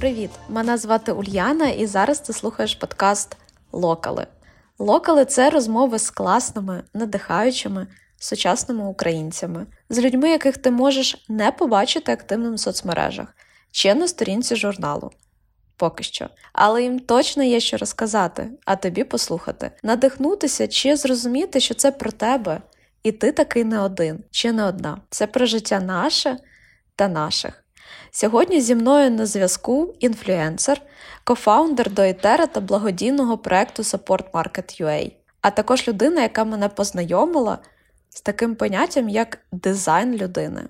Привіт! Мене звати Ульяна, і зараз ти слухаєш подкаст Локали. Локали це розмови з класними, надихаючими, сучасними українцями, з людьми, яких ти можеш не побачити активним в соцмережах чи на сторінці журналу. Поки що. Але їм точно є що розказати, а тобі послухати, надихнутися чи зрозуміти, що це про тебе, і ти такий не один чи не одна. Це про життя наше та наших. Сьогодні зі мною на зв'язку інфлюенсер, кофаундер Доїтера та благодійного проекту Support Market UA, а також людина, яка мене познайомила з таким поняттям, як дизайн людини.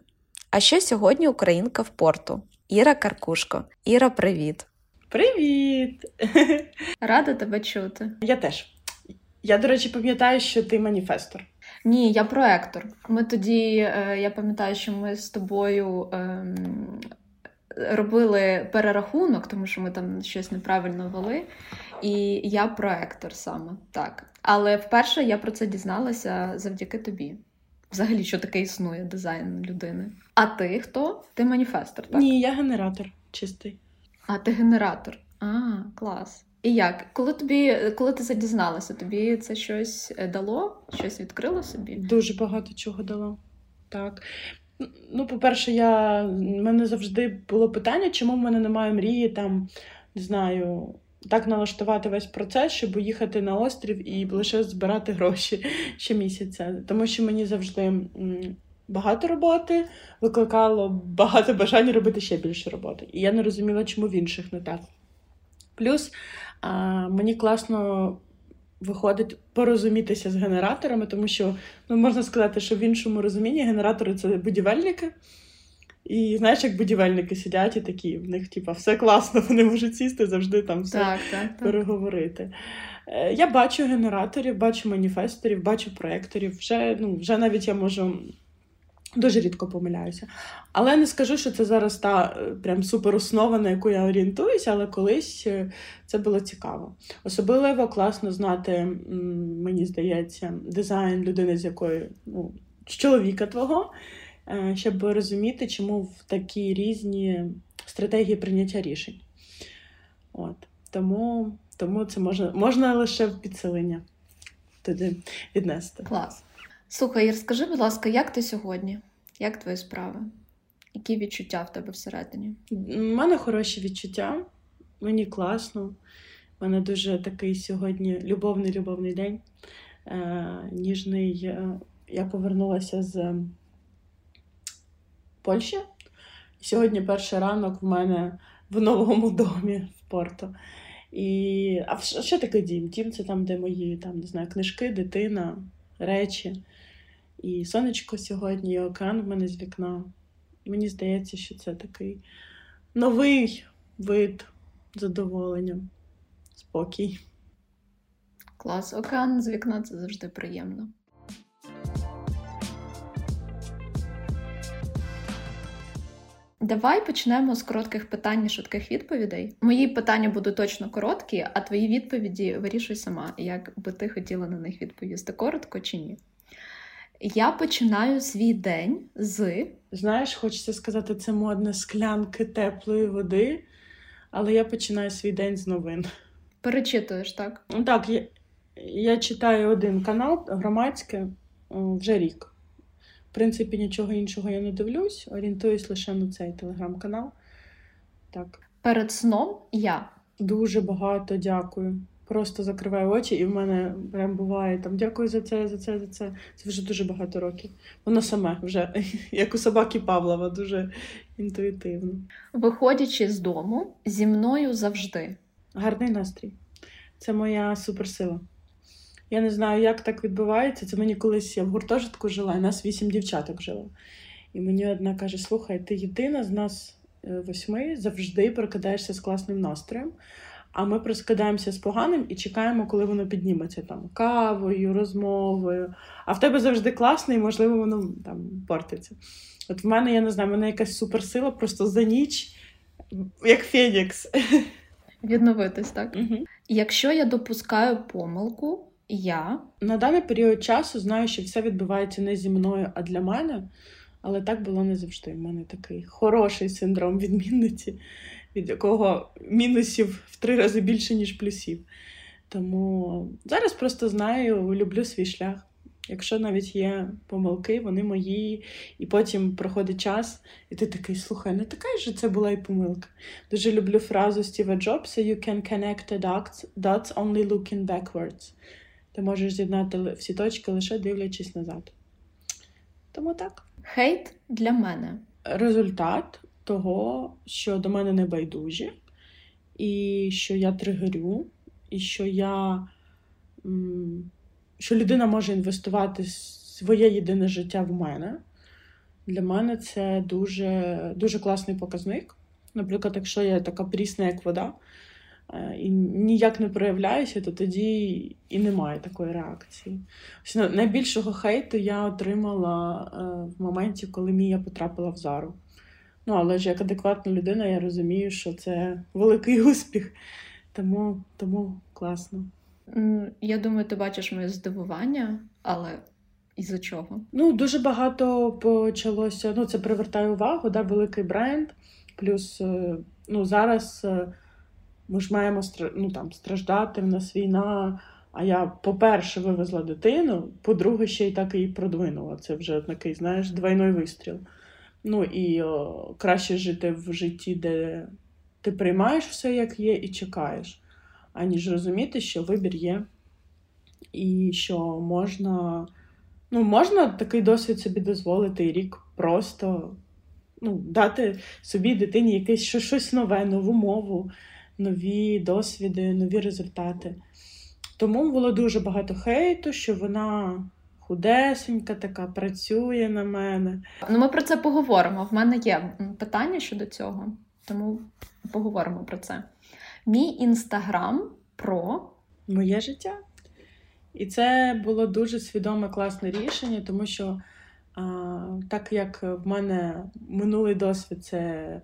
А ще сьогодні українка в порту Іра Каркушко. Іра, привіт! Привіт! Рада тебе чути. Я теж. Я, до речі, пам'ятаю, що ти маніфестор. Ні, я проектор. Ми тоді, е, я пам'ятаю, що ми з тобою ем, робили перерахунок, тому що ми там щось неправильно вели. І я проектор саме так. Але вперше я про це дізналася завдяки тобі. Взагалі, що таке існує дизайн людини. А ти хто? Ти маніфестор, так? Ні, я генератор чистий. А, ти генератор. А, клас. І як? Коли тобі, коли ти це дізналася, тобі це щось е, дало? Щось відкрило собі? Дуже багато чого дало. Так. Ну, по-перше, я... в мене завжди було питання, чому в мене немає мрії там, не знаю, так налаштувати весь процес, щоб їхати на острів і лише збирати гроші щомісяця. Тому що мені завжди багато роботи викликало багато бажання робити ще більше роботи. І я не розуміла, чому в інших не так. Плюс а, мені класно виходить порозумітися з генераторами, тому що ну, можна сказати, що в іншому розумінні генератори це будівельники. І знаєш, як будівельники сидять і такі, в них типа, все класно, вони можуть сісти завжди там все так, так, так. переговорити. Е, я бачу генераторів, бачу маніфесторів, бачу проекторів. Вже ну, вже навіть я можу Дуже рідко помиляюся. Але не скажу, що це зараз та е, прям супероснова, на яку я орієнтуюся, але колись е, це було цікаво. Особливо класно знати, мені здається, дизайн людини, з якої ну, з чоловіка твого, е, щоб розуміти, чому в такі різні стратегії прийняття рішень. От. Тому тому це можна можна лише в підселення туди віднести. Клас. Слухай, скажи, будь ласка, як ти сьогодні? Як твої справи? Які відчуття в тебе всередині? У мене хороші відчуття, мені класно. У мене дуже такий сьогодні любовний-любовний день. Е, Ніжний. Е, я повернулася з Польщі. Сьогодні перший ранок в мене в новому домі в Порто. І... А що таке дім? Дім це там, де мої там, не знаю, книжки, дитина, речі. І сонечко сьогодні, і океан в мене з вікна. Мені здається, що це такий новий вид задоволення, спокій. Клас, океан з вікна це завжди приємно. Давай почнемо з коротких питань і швидких відповідей. Мої питання будуть точно короткі, а твої відповіді вирішуй сама, як би ти хотіла на них відповісти коротко чи ні. Я починаю свій день з. Знаєш, хочеться сказати, це модне склянки теплої води, але я починаю свій день з новин. Перечитуєш, так? Так, я я читаю один канал громадське вже рік. В принципі, нічого іншого я не дивлюсь, орієнтуюсь лише на цей телеграм-канал. Так. Перед сном я. Дуже багато дякую просто закриваю очі, і в мене прям буває там дякую за це, за це, за це. Це вже дуже багато років. Воно саме вже, як у собаки Павлова, дуже інтуїтивно. Виходячи з дому, зі мною завжди. Гарний настрій. Це моя суперсила. Я не знаю, як так відбувається. Це мені колись я в гуртожитку жила, і нас вісім дівчаток жило. І мені одна каже: слухай, ти єдина з нас е, восьми завжди прокидаєшся з класним настроєм. А ми проскидаємося з поганим і чекаємо, коли воно підніметься там кавою, розмовою. А в тебе завжди класно, і можливо, воно там портиться. От в мене, я не знаю, в мене якась суперсила просто за ніч, як Фенікс. Відновитись, так? Угу. Якщо я допускаю помилку, я на даний період часу знаю, що все відбувається не зі мною, а для мене. Але так було не завжди. У мене такий хороший синдром відмінниці. Від якого мінусів в три рази більше, ніж плюсів. Тому зараз просто знаю, люблю свій шлях. Якщо навіть є помилки, вони мої, і потім проходить час, і ти такий слухай, не така ж це була і помилка. Дуже люблю фразу Стіва Джобса: You can connect the dots, dots only looking backwards. Ти можеш з'єднати всі точки лише дивлячись назад. Тому так. Хейт для мене. Результат того, що до мене не байдужі, і що я тригерю, і що я. Що людина може інвестувати своє єдине життя в мене. Для мене це дуже дуже класний показник. Наприклад, якщо я така прісна, як вода, е, і ніяк не проявляюся, то тоді і немає такої реакції. Найбільшого хейту я отримала е, в моменті, коли Мія потрапила в зару. Ну, але ж як адекватна людина, я розумію, що це великий успіх, тому, тому класно. Я думаю, ти бачиш моє здивування, але із-за чого? Ну, дуже багато почалося. Ну, це привертає увагу, да, великий бренд. Плюс е, ну, зараз е, ми ж маємо ну, там, страждати в нас війна. А я, по-перше, вивезла дитину, по-друге, ще й так і продвинула. Це вже такий, знаєш, двойний вистріл. Ну і о, краще жити в житті, де ти приймаєш все, як є, і чекаєш, аніж розуміти, що вибір є, і що можна ну, можна такий досвід собі дозволити і рік просто ну, дати собі дитині якесь щось нове, нову мову, нові досвіди, нові результати. Тому було дуже багато хейту, що вона худесенька, така працює на мене. Ну, ми про це поговоримо. В мене є питання щодо цього, тому поговоримо про це. Мій інстаграм про моє життя. І це було дуже свідоме класне рішення, тому що а, так як в мене минулий досвід це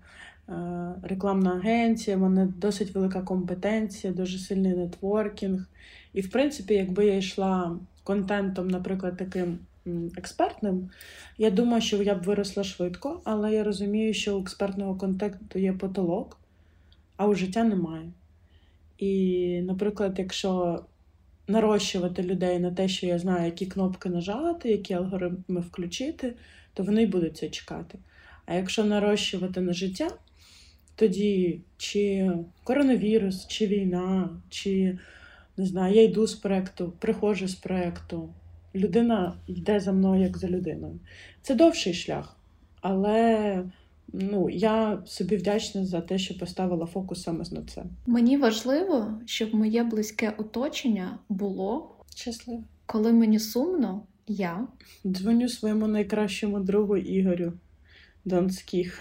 рекламна агенція, в мене досить велика компетенція, дуже сильний нетворкінг. І, в принципі, якби я йшла контентом, наприклад, таким експертним, я думаю, що я б виросла швидко, але я розумію, що у експертного контенту є потолок, а у життя немає. І, наприклад, якщо нарощувати людей на те, що я знаю, які кнопки нажати, які алгоритми включити, то вони будуть це чекати. А якщо нарощувати на життя, тоді чи коронавірус, чи війна, чи не знаю, я йду з проекту, приходжу з проекту. Людина йде за мною як за людиною. Це довший шлях, але ну, я собі вдячна за те, що поставила фокус саме на це. Мені важливо, щоб моє близьке оточення було щасливе. Коли мені сумно, я дзвоню своєму найкращому другу Ігорю Донських.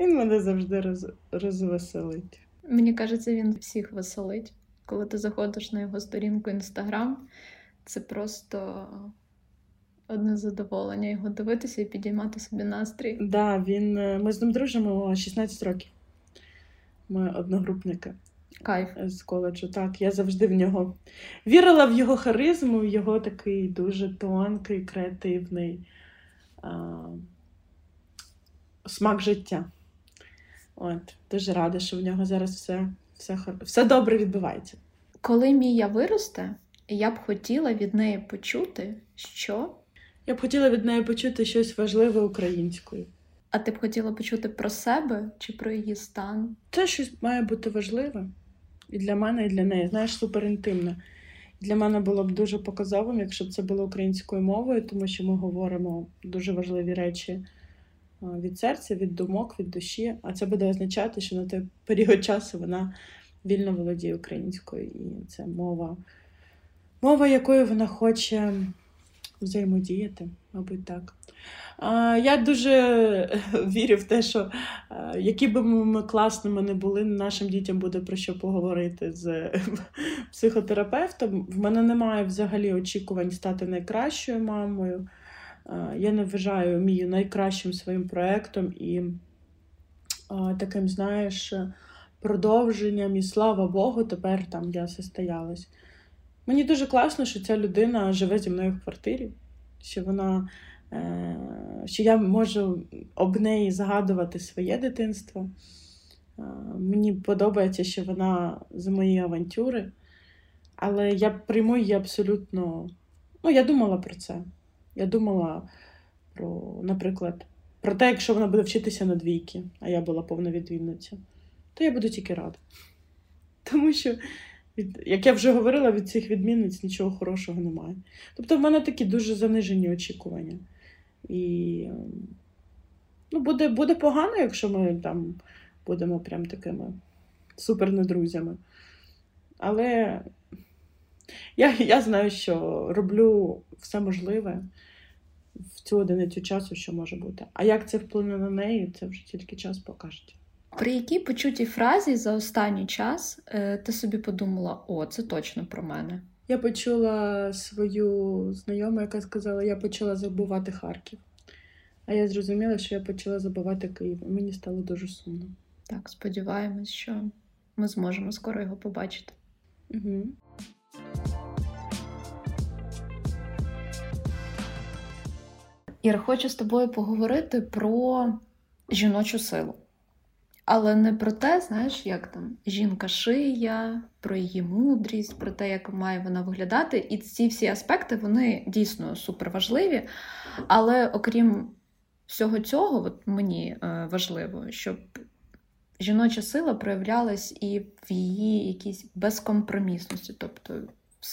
Він мене завжди роз... розвеселить. Мені кажеться, він всіх веселить коли ти заходиш на його сторінку Інстаграм, це просто одне задоволення його дивитися і підіймати собі настрій. Да, він, е, Ми з ним дружимо 16 років. Ми одногрупники. Кайф. З коледжу. Так, я завжди в нього вірила в його харизму, в його такий дуже тонкий, креативний а, смак життя. От, Дуже рада, що в нього зараз все все все добре відбувається. Коли Мія виросте, я б хотіла від неї почути, що я б хотіла від неї почути щось важливе українською. А ти б хотіла почути про себе чи про її стан? Це щось має бути важливе і для мене, і для неї. Знаєш, суперінтимне. Для мене було б дуже показовим, якщо б це було українською мовою, тому що ми говоримо дуже важливі речі від серця, від думок, від душі. А це буде означати, що на той період часу вона вільно володіє українською, і це мова, мова, якою вона хоче взаємодіяти, мабуть, так. Я дуже вірю в те, що які б ми класними не були, нашим дітям буде про що поговорити з психотерапевтом. В мене немає взагалі очікувань стати найкращою мамою. Я не вважаю Мію найкращим своїм проєктом і таким, знаєш, продовженням, і слава Богу, тепер там я состоялась. Мені дуже класно, що ця людина живе зі мною в квартирі, що вона, е, що я можу об неї згадувати своє дитинство. Мені подобається, що вона з моєї авантюри, але я прийму її абсолютно. Ну, я думала про це. Я думала про, наприклад, про те, якщо вона буде вчитися на двійки, а я була повна відмінниця, то я буду тільки рада. Тому що, від, як я вже говорила, від цих відмінниць нічого хорошого немає. Тобто, в мене такі дуже занижені очікування. І ну, буде буде погано, якщо ми там будемо прям такими супернедрузями. Але я, я знаю, що роблю все можливе цю одиницю часу, що може бути. А як це вплине на неї, це вже тільки час покаже. При якій почутій фразі за останній час е, ти собі подумала: о, це точно про мене? Я почула свою знайому, яка сказала, я почала забувати Харків. А я зрозуміла, що я почала забувати Київ. І мені стало дуже сумно. Так, сподіваємось, що ми зможемо скоро його побачити. Угу. Ір, хочу з тобою поговорити про жіночу силу. Але не про те, знаєш, як там жінка шия, про її мудрість, про те, як має вона виглядати. І ці всі аспекти вони дійсно суперважливі. Але окрім всього цього, от мені е, важливо, щоб жіноча сила проявлялась і в її якійсь безкомпромісності, тобто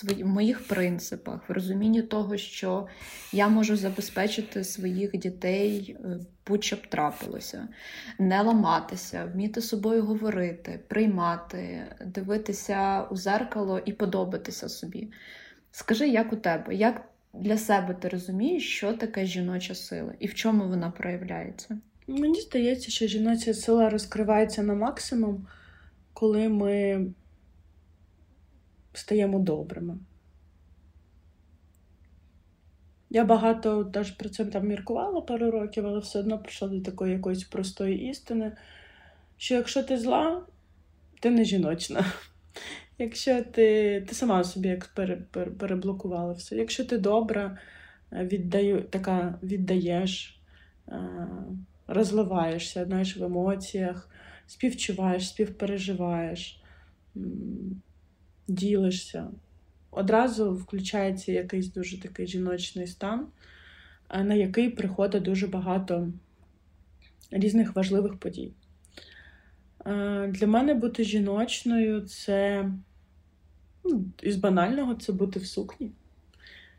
в моїх принципах, в розумінні того, що я можу забезпечити своїх дітей е, будь-що б трапилося, не ламатися, вміти собою говорити, приймати, дивитися у зеркало і подобатися собі. Скажи, як у тебе? Як для себе ти розумієш, що таке жіноча сила і в чому вона проявляється? Мені здається, що жіноча сила розкривається на максимум, коли ми стаємо добрими. Я багато теж про це там міркувала пару років, але все одно прийшла до такої якоїсь простої істини, що якщо ти зла, ти не жіночна. Якщо ти ти сама собі як пере, пере, переблокувала все. Якщо ти добра, віддаю, така віддаєш, розливаєшся знаєш, в емоціях, співчуваєш, співпереживаєш ділишся. Одразу включається якийсь дуже такий жіночний стан, на який приходить дуже багато різних важливих подій. Для мене бути жіночною це ну, із банального це бути в сукні.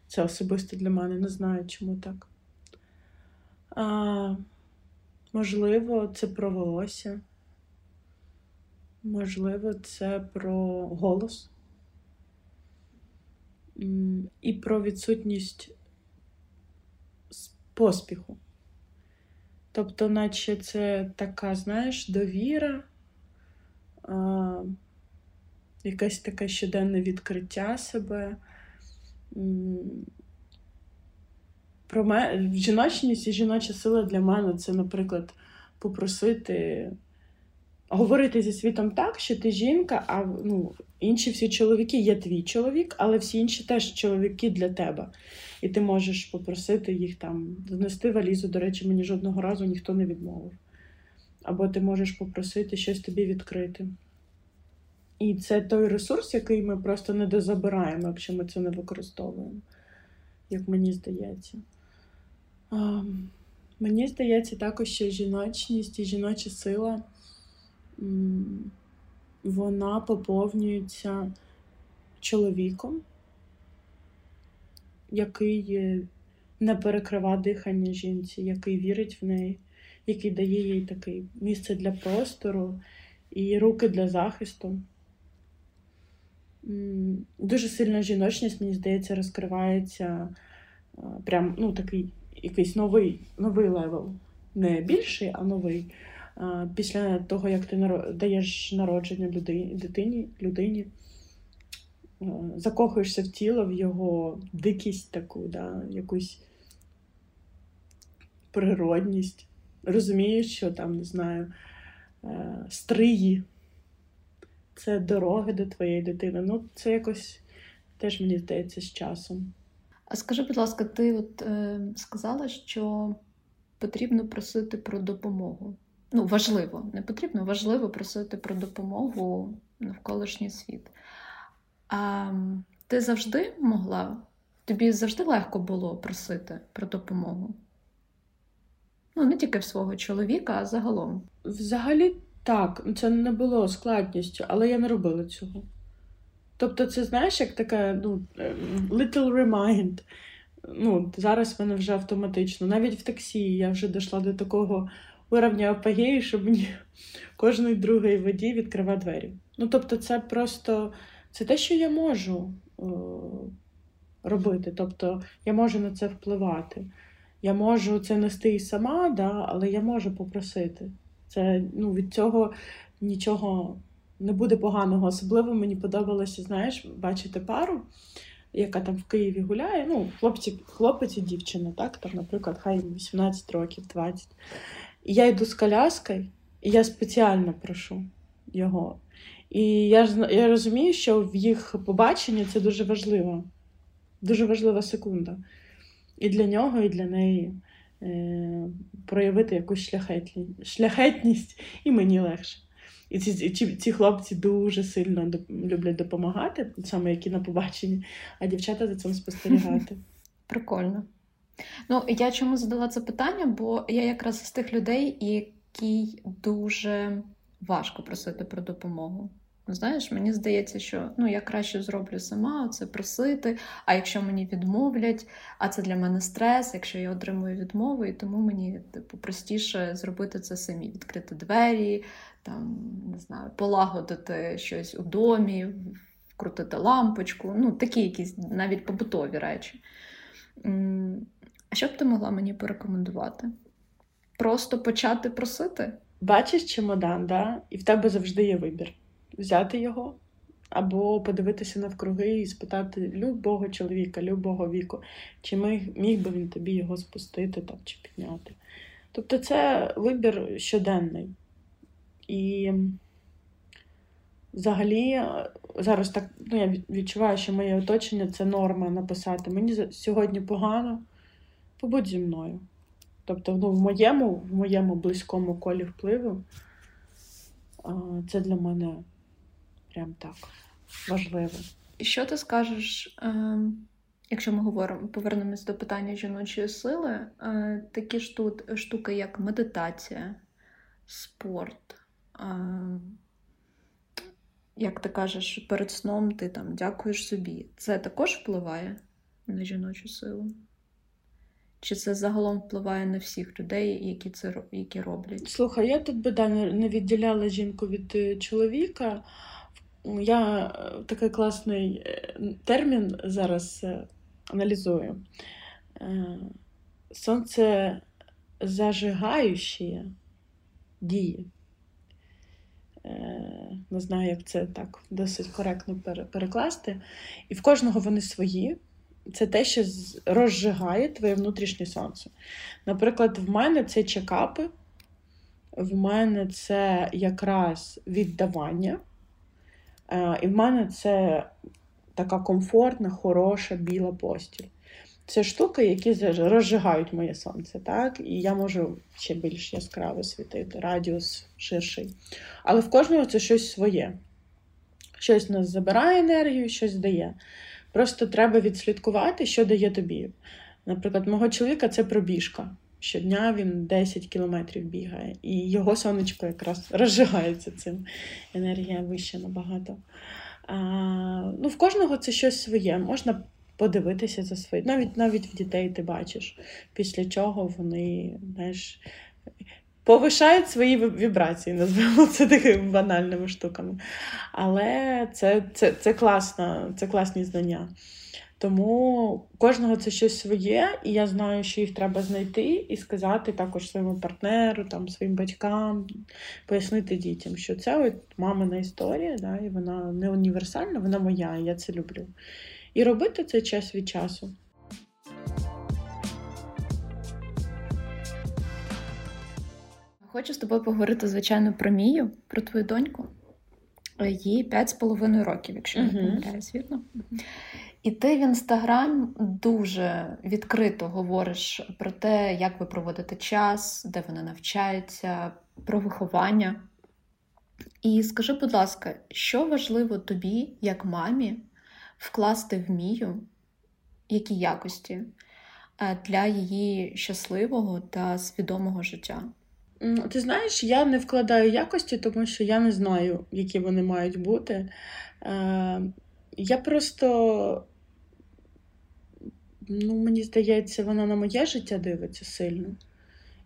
Це особисто для мене, не знаю, чому так. А, Можливо, це про волосся. Можливо, це про голос і про відсутність поспіху. Тобто, наче це така, знаєш, довіра, а, якесь таке щоденне відкриття себе. Про мене, жіночність і жіноча сила для мене це, наприклад, попросити говорити зі світом так, що ти жінка, а ну, інші всі чоловіки є твій чоловік, але всі інші теж чоловіки для тебе. І ти можеш попросити їх там знести валізу. До речі, мені жодного разу ніхто не відмовив. Або ти можеш попросити щось тобі відкрити. І це той ресурс, який ми просто не дозабираємо, якщо ми це не використовуємо, як мені здається. А, Мені здається, також що жіночність і жіноча сила вона поповнюється чоловіком, який не перекрива дихання жінці, який вірить в неї, який дає їй таке місце для простору і руки для захисту. Дуже сильна жіночність, мені здається, розкривається прям ну, такий якийсь новий новий level. Не більший, а новий після того, як ти даєш народження людині, дитині, людині, закохуєшся в тіло, в його дикість таку, да, якусь природність. Розумієш, що там, не знаю, е, стриї, це дороги до твоєї дитини. Ну, це якось теж, мені здається, з часом. А скажи, будь ласка, ти от е, сказала, що потрібно просити про допомогу ну, важливо, не потрібно, важливо просити про допомогу навколишній світ. А ти завжди могла, тобі завжди легко було просити про допомогу? Ну, не тільки в свого чоловіка, а загалом. Взагалі так, це не було складністю, але я не робила цього. Тобто, це знаєш, як така ну, ем, little remind. Ну, Зараз в мене вже автоматично. Навіть в таксі я вже дійшла до такого уровня апогею, щоб мені кожний другий водій відкривав двері. Ну, тобто, це просто це те, що я можу о, робити. Тобто, я можу на це впливати. Я можу це нести і сама, да, але я можу попросити. Це ну, від цього нічого не буде поганого. Особливо мені подобалося, знаєш, бачити пару, яка там в Києві гуляє. Ну, хлопці, хлопець і дівчина, так? Там, наприклад, хай 18 років, 20. Я йду з коляскою, і я спеціально прошу його. І я я розумію, що в їх побаченні це дуже важливо. Дуже важлива секунда. І для нього, і для неї е, проявити якусь шляхетність, шляхетність і мені легше. І ці ці, ці хлопці дуже сильно люблять допомагати, саме які на побаченні, а дівчата за цим спостерігати. Прикольно. Ну, я чому задала це питання? Бо я якраз з тих людей, який дуже важко просити про допомогу. Знаєш, мені здається, що ну я краще зроблю сама це просити. А якщо мені відмовлять, а це для мене стрес, якщо я отримую відмову, і тому мені типу простіше зробити це самі, відкрити двері, там не знаю, полагодити щось у домі, вкрутити лампочку. Ну такі якісь навіть побутові речі. А що б ти могла мені порекомендувати? Просто почати просити? Бачиш чемодан, да? і в тебе завжди є вибір взяти його, або подивитися навкруги і спитати любого чоловіка, любого віку, чи міг, міг би він тобі його спустити там, чи підняти. Тобто це вибір щоденний. І взагалі, зараз так ну, я відчуваю, що моє оточення це норма написати. Мені сьогодні погано, побудь зі мною. Тобто, ну, в моєму, в моєму близькому колі впливу це для мене прям так важливо. Що ти скажеш, е, якщо ми говоримо, повернемось до питання жіночої сили, е, такі штук, штуки, як медитація, спорт. Е, як ти кажеш, перед сном ти там дякуєш собі. Це також впливає на жіночу силу? Чи це загалом впливає на всіх людей, які це які роблять? Слухай, я тут би да, не відділяла жінку від е, чоловіка. Я е, такий класний е, термін зараз аналізую. Сонце зажигаючі дії. Не знаю, як це так досить коректно перекласти. І в кожного вони свої. Це те, що розжигає твоє внутрішнє сонце. Наприклад, в мене це чекапи, в мене це якраз віддавання. Е, і в мене це така комфортна, хороша біла постіль. Це штуки, які розжигають моє сонце, так? І я можу ще більш яскраво світити, радіус ширший. Але в кожного це щось своє. Щось нас забирає енергію, щось дає. Просто треба відслідкувати, що дає тобі. Наприклад, мого чоловіка це пробіжка. Щодня він 10 кілометрів бігає, і його сонечко якраз розжигається цим. Енергія вища набагато. А, ну, В кожного це щось своє. Можна подивитися за своє. Навіть навіть в дітей ти бачиш, після чого вони знаєш, повишають свої вібрації, назвемо це такими банальними штуками. Але це, це, це, класна, це класні знання. Тому кожного це щось своє, і я знаю, що їх треба знайти і сказати також своєму партнеру, там, своїм батькам, пояснити дітям, що це от мамина історія, да, і вона не універсальна, вона моя, і я це люблю. І робити це час від часу. Хочу з тобою поговорити, звичайно, про Мію, про твою доньку. Їй 5,5 років, якщо я не помиляюсь, вірно? І ти в інстаграм дуже відкрито говориш про те, як ви проводите час, де вона навчається, про виховання. І скажи, будь ласка, що важливо тобі, як мамі, вкласти в Мію, які якості е, для її щасливого та свідомого життя? Ти знаєш, я не вкладаю якості, тому що я не знаю, які вони мають бути. Е, я просто, ну, мені здається, вона на моє життя дивиться сильно.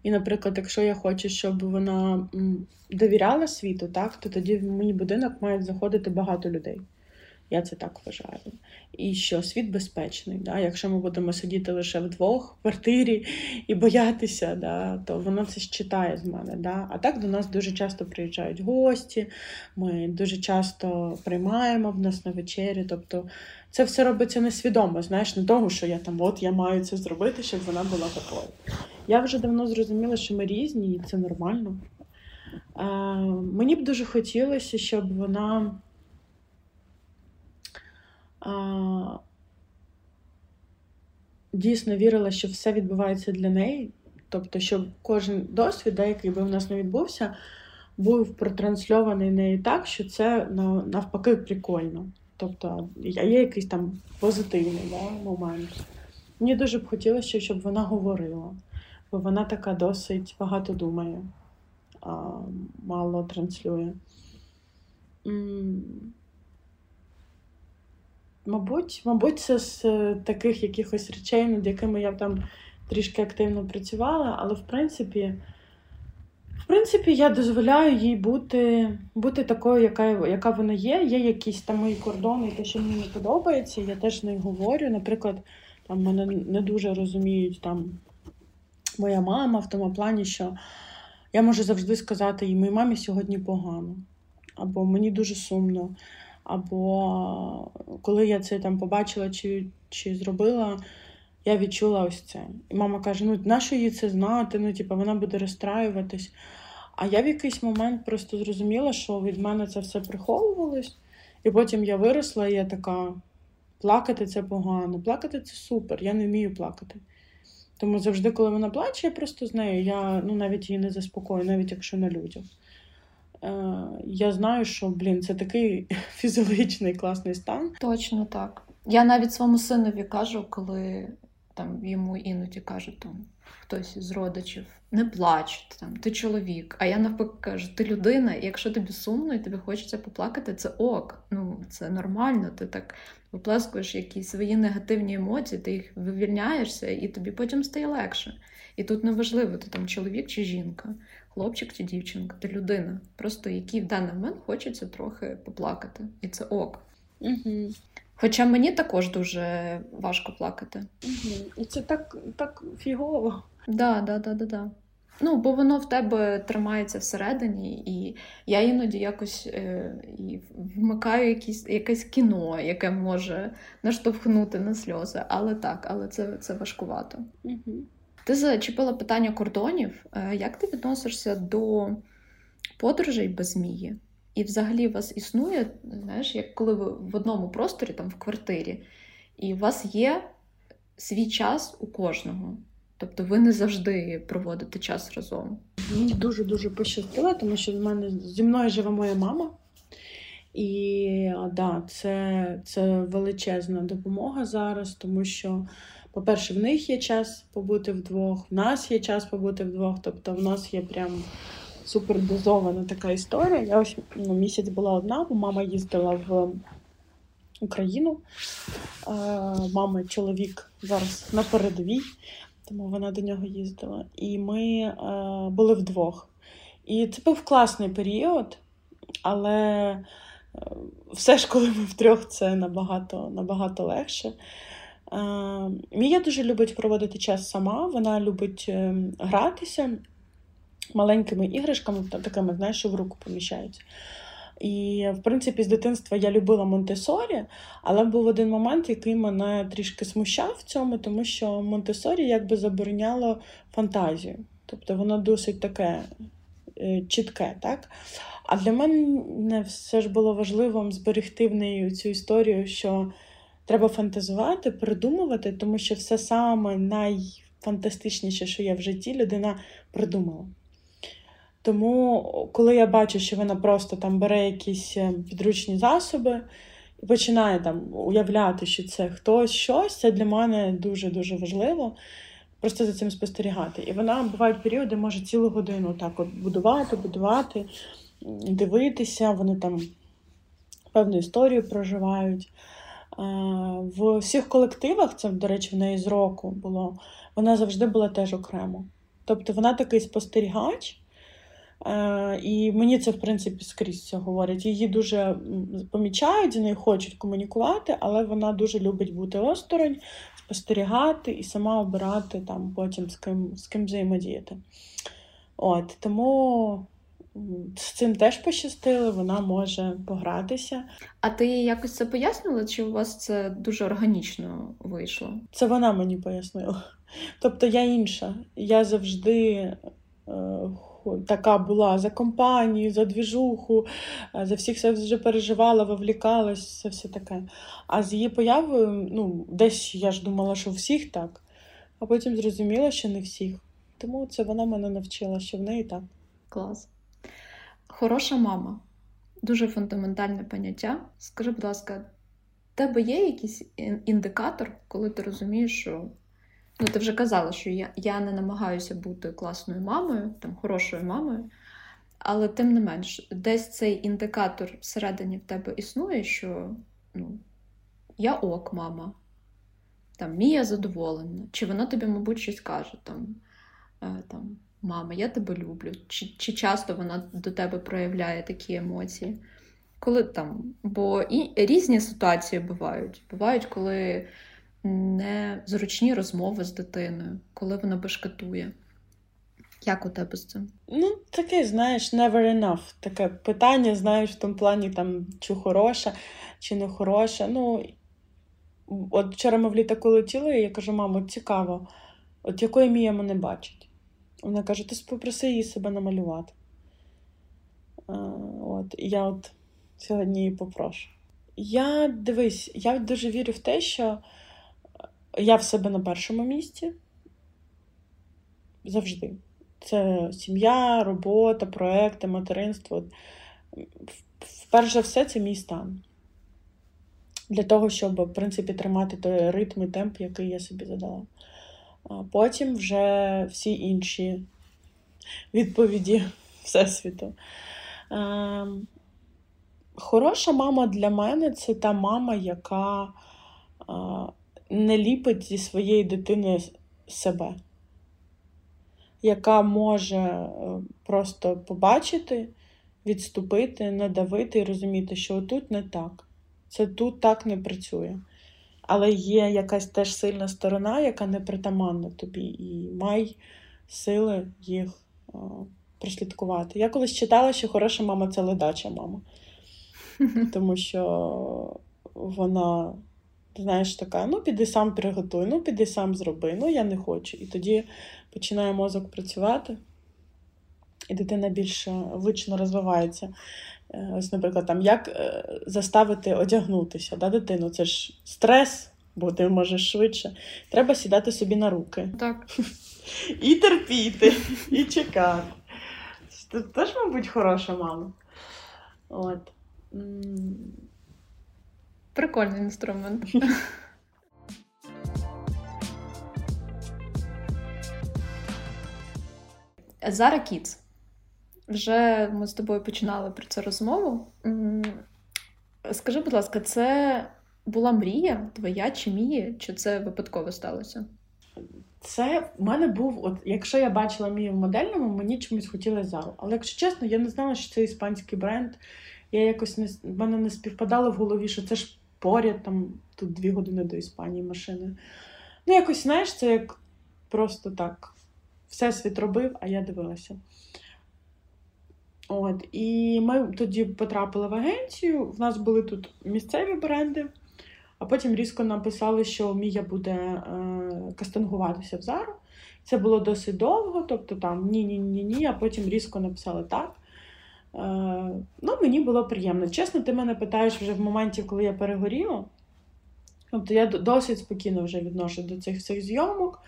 І, наприклад, якщо я хочу, щоб вона довіряла світу, так, то тоді в мій будинок мають заходити багато людей. Я це так вважаю. І що світ безпечний. Да? Якщо ми будемо сидіти лише вдвох в квартирі і боятися, да, то воно це читає з мене. Да? А так до нас дуже часто приїжджають гості, ми дуже часто приймаємо в нас на вечері. Тобто це все робиться несвідомо, знаєш, не того, що я там от я маю це зробити, щоб вона була такою. Я вже давно зрозуміла, що ми різні, і це нормально. Е, Мені б дуже хотілося, щоб вона дійсно вірила, що все відбувається для неї. Тобто, щоб кожен досвід, який би в нас не відбувся, був протрансльований нею так, що це навпаки прикольно. Тобто є якийсь там позитивний да, момент. Мені дуже б хотілося, щоб вона говорила, бо вона така досить багато думає, а мало транслює. Мабуть, мабуть, це з е, таких якихось речей, над якими я там трішки активно працювала, але в принципі, в принципі, я дозволяю їй бути бути такою, яка яка вона є. Є якісь там мої кордони, те, що мені не подобається, я теж не говорю. Наприклад, там мене не дуже розуміють там моя мама в тому плані, що я можу завжди сказати їй, моїй мамі сьогодні погано, або мені дуже сумно. Або коли я це там побачила чи чи зробила, я відчула ось це. І мама каже: ну нащо їй це знати? Ну, типу, вона буде розстраюватись. А я в якийсь момент просто зрозуміла, що від мене це все приховувалось. І потім я виросла, і я така: плакати це погано, плакати це супер, я не вмію плакати. Тому завжди, коли вона плаче, я просто з нею, я ну, навіть її не заспокою, навіть якщо на людях. Е, я знаю, що блін, це такий фізіологічний класний стан. Точно так. Я навіть своєму синові кажу, коли там йому іноді кажуть там хтось з родичів, не плач, там ти чоловік. А я навпаки кажу, ти людина, і якщо тобі сумно і тобі хочеться поплакати, це ок. Ну це нормально. Ти так виплескуєш якісь свої негативні емоції, ти їх вивільняєшся, і тобі потім стає легше. І тут неважливо, ти там чоловік чи жінка хлопчик чи дівчинка, ти людина, просто який в даний момент хочеться трохи поплакати. І це ок. Угу. Хоча мені також дуже важко плакати. Угу. І це так так фігово. Да, да, да, да, да. Ну, бо воно в тебе тримається всередині, і я іноді якось е, і вмикаю якісь, якесь кіно, яке може наштовхнути на сльози. Але так, але це це важкувато. Угу. Ти зачепила питання кордонів. Е, як ти відносишся до подорожей без змії? І взагалі у вас існує, знаєш, як коли ви в одному просторі, там в квартирі, і у вас є свій час у кожного. Тобто ви не завжди проводите час разом. Мені дуже-дуже пощастило, тому що в мене зі мною живе моя мама. І да, це, це величезна допомога зараз, тому що по-перше, в них є час побути вдвох, в нас є час побути вдвох. Тобто в нас є прям супердозована така історія. Я ось ну, місяць була одна, бо мама їздила в Україну. Е, Мама, чоловік зараз на передовій, тому вона до нього їздила. І ми е, були вдвох. І це був класний період, але е, все ж, коли ми втрьох, це набагато, набагато легше. Мія дуже любить проводити час сама, вона любить е, гратися маленькими іграшками, такими, знаєш, що в руку поміщаються. І, в принципі, з дитинства я любила Монтесорі, але був один момент, який мене трішки смущав в цьому, тому що Монтесорі якби забороняло фантазію. Тобто воно досить таке е, чітке. так? А для мене все ж було важливо зберегти в неї цю історію, що Треба фантазувати, придумувати, тому що все саме найфантастичніше, що є в житті, людина придумала. Тому, коли я бачу, що вона просто там бере якісь е, підручні засоби і починає там уявляти, що це хтось щось, це для мене дуже-дуже важливо. Просто за цим спостерігати. І вона бувають періоди, може цілу годину так от будувати, будувати, дивитися, вони там певну історію проживають. В всіх колективах, це, до речі, в неї з року було, вона завжди була теж окремо. Тобто вона такий спостерігач, і мені це, в принципі, скрізь це говорять. Її дуже помічають, з нею хочуть комунікувати, але вона дуже любить бути осторонь, спостерігати і сама обирати там потім з ким з ким взаємодіяти. От, Тому з цим теж пощастило, вона може погратися. А ти якось це пояснила, чи у вас це дуже органічно вийшло? Це вона мені пояснила. Тобто я інша. Я завжди. Е, така була за компанію, за двіжуху, е, за всіх все вже переживала, вивлікалась, все все таке. А з її появою, ну, десь я ж думала, що всіх так, а потім зрозуміла, що не всіх. Тому це вона мене навчила, що в неї так. Клас. Хороша мама. Дуже фундаментальне поняття. Скажи, будь ласка, в тебе є якийсь індикатор, коли ти розумієш, що Ну, ти вже казала, що я я не намагаюся бути класною мамою, там, хорошою мамою, але тим не менш, десь цей індикатор всередині в тебе існує, що ну, я ок, мама, там, Мія задоволена, чи вона тобі, мабуть, щось каже, там, е, там, мама, я тебе люблю, чи чи часто вона до тебе проявляє такі емоції. Коли там, Бо і різні ситуації бувають. Бувають, коли незручні розмови з дитиною, коли вона бешкетує. Як у тебе з цим? Ну, таке, знаєш, never enough. Таке питання, знаєш, в тому плані, там, чи хороша, чи не хороша. Ну, от вчора ми в літаку летіли, і я кажу, мамо, цікаво, от якої Мія мене бачить. Вона каже, ти попроси її себе намалювати. А, от, І я от сьогодні її попрошу. Я дивись, я дуже вірю в те, що я в себе на першому місці. Завжди. Це сім'я, робота, проекти, материнство. Вперше за все, це мій стан. Для того, щоб, в принципі, тримати той ритм і темп, який я собі задала. Потім вже всі інші відповіді Всесвіту. Ем, хороша мама для мене це та мама, яка не ліпить зі своєї дитини себе, яка може е, просто побачити, відступити, не давити і розуміти, що тут не так, це тут так не працює. Але є якась теж сильна сторона, яка не притаманна тобі, і май сили їх о, прослідкувати. Я колись читала, що хороша мама це ледача мама, тому що вона знаєш, така, ну піди сам приготуй, ну піди сам зроби, ну я не хочу. І тоді починає мозок працювати, і дитина більш вично розвивається. Е, ось, наприклад, там, як е, заставити одягнутися да, дитину? Це ж стрес, бо ти можеш швидше. Треба сідати собі на руки. Так. І терпіти, і чекати. Це теж, мабуть, хороша мама. От. Прикольний інструмент. Зара Кіц. Вже ми з тобою починали про це розмову. Скажи, будь ласка, це була мрія твоя чи мії, чи це випадково сталося? Це в мене був, от якщо я бачила мію в модельному, мені чомусь хотілося зару. Але якщо чесно, я не знала, що це іспанський бренд. Я якось не в мене не співпадало в голові, що це ж поряд, там тут дві години до Іспанії машини. Ну, якось, знаєш, це як просто так. Всесвіт робив, а я дивилася. От, І ми тоді потрапили в агенцію. В нас були тут місцеві бренди, а потім різко написали, що Мія буде е, кастингуватися в Зару. Це було досить довго, тобто там ні-ні-ні, ні, а потім різко написали так. Е, ну, Мені було приємно. Чесно, ти мене питаєш вже в моменті, коли я перегоріла. Тобто я досить спокійно вже відношу до цих всіх зйомок.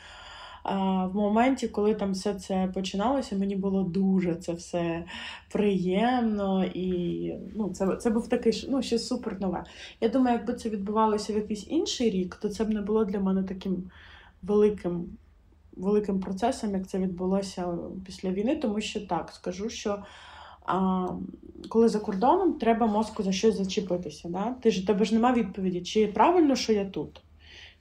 В моменті, коли там все це починалося, мені було дуже це все приємно і ну, це це був такий ну, щось супер нове. Я думаю, якби це відбувалося в якийсь інший рік, то це б не було для мене таким великим великим процесом, як це відбулося після війни, тому що так скажу, що а, коли за кордоном треба мозку за щось зачепитися. Да? Ти ж тебе ж нема відповіді, чи правильно, що я тут.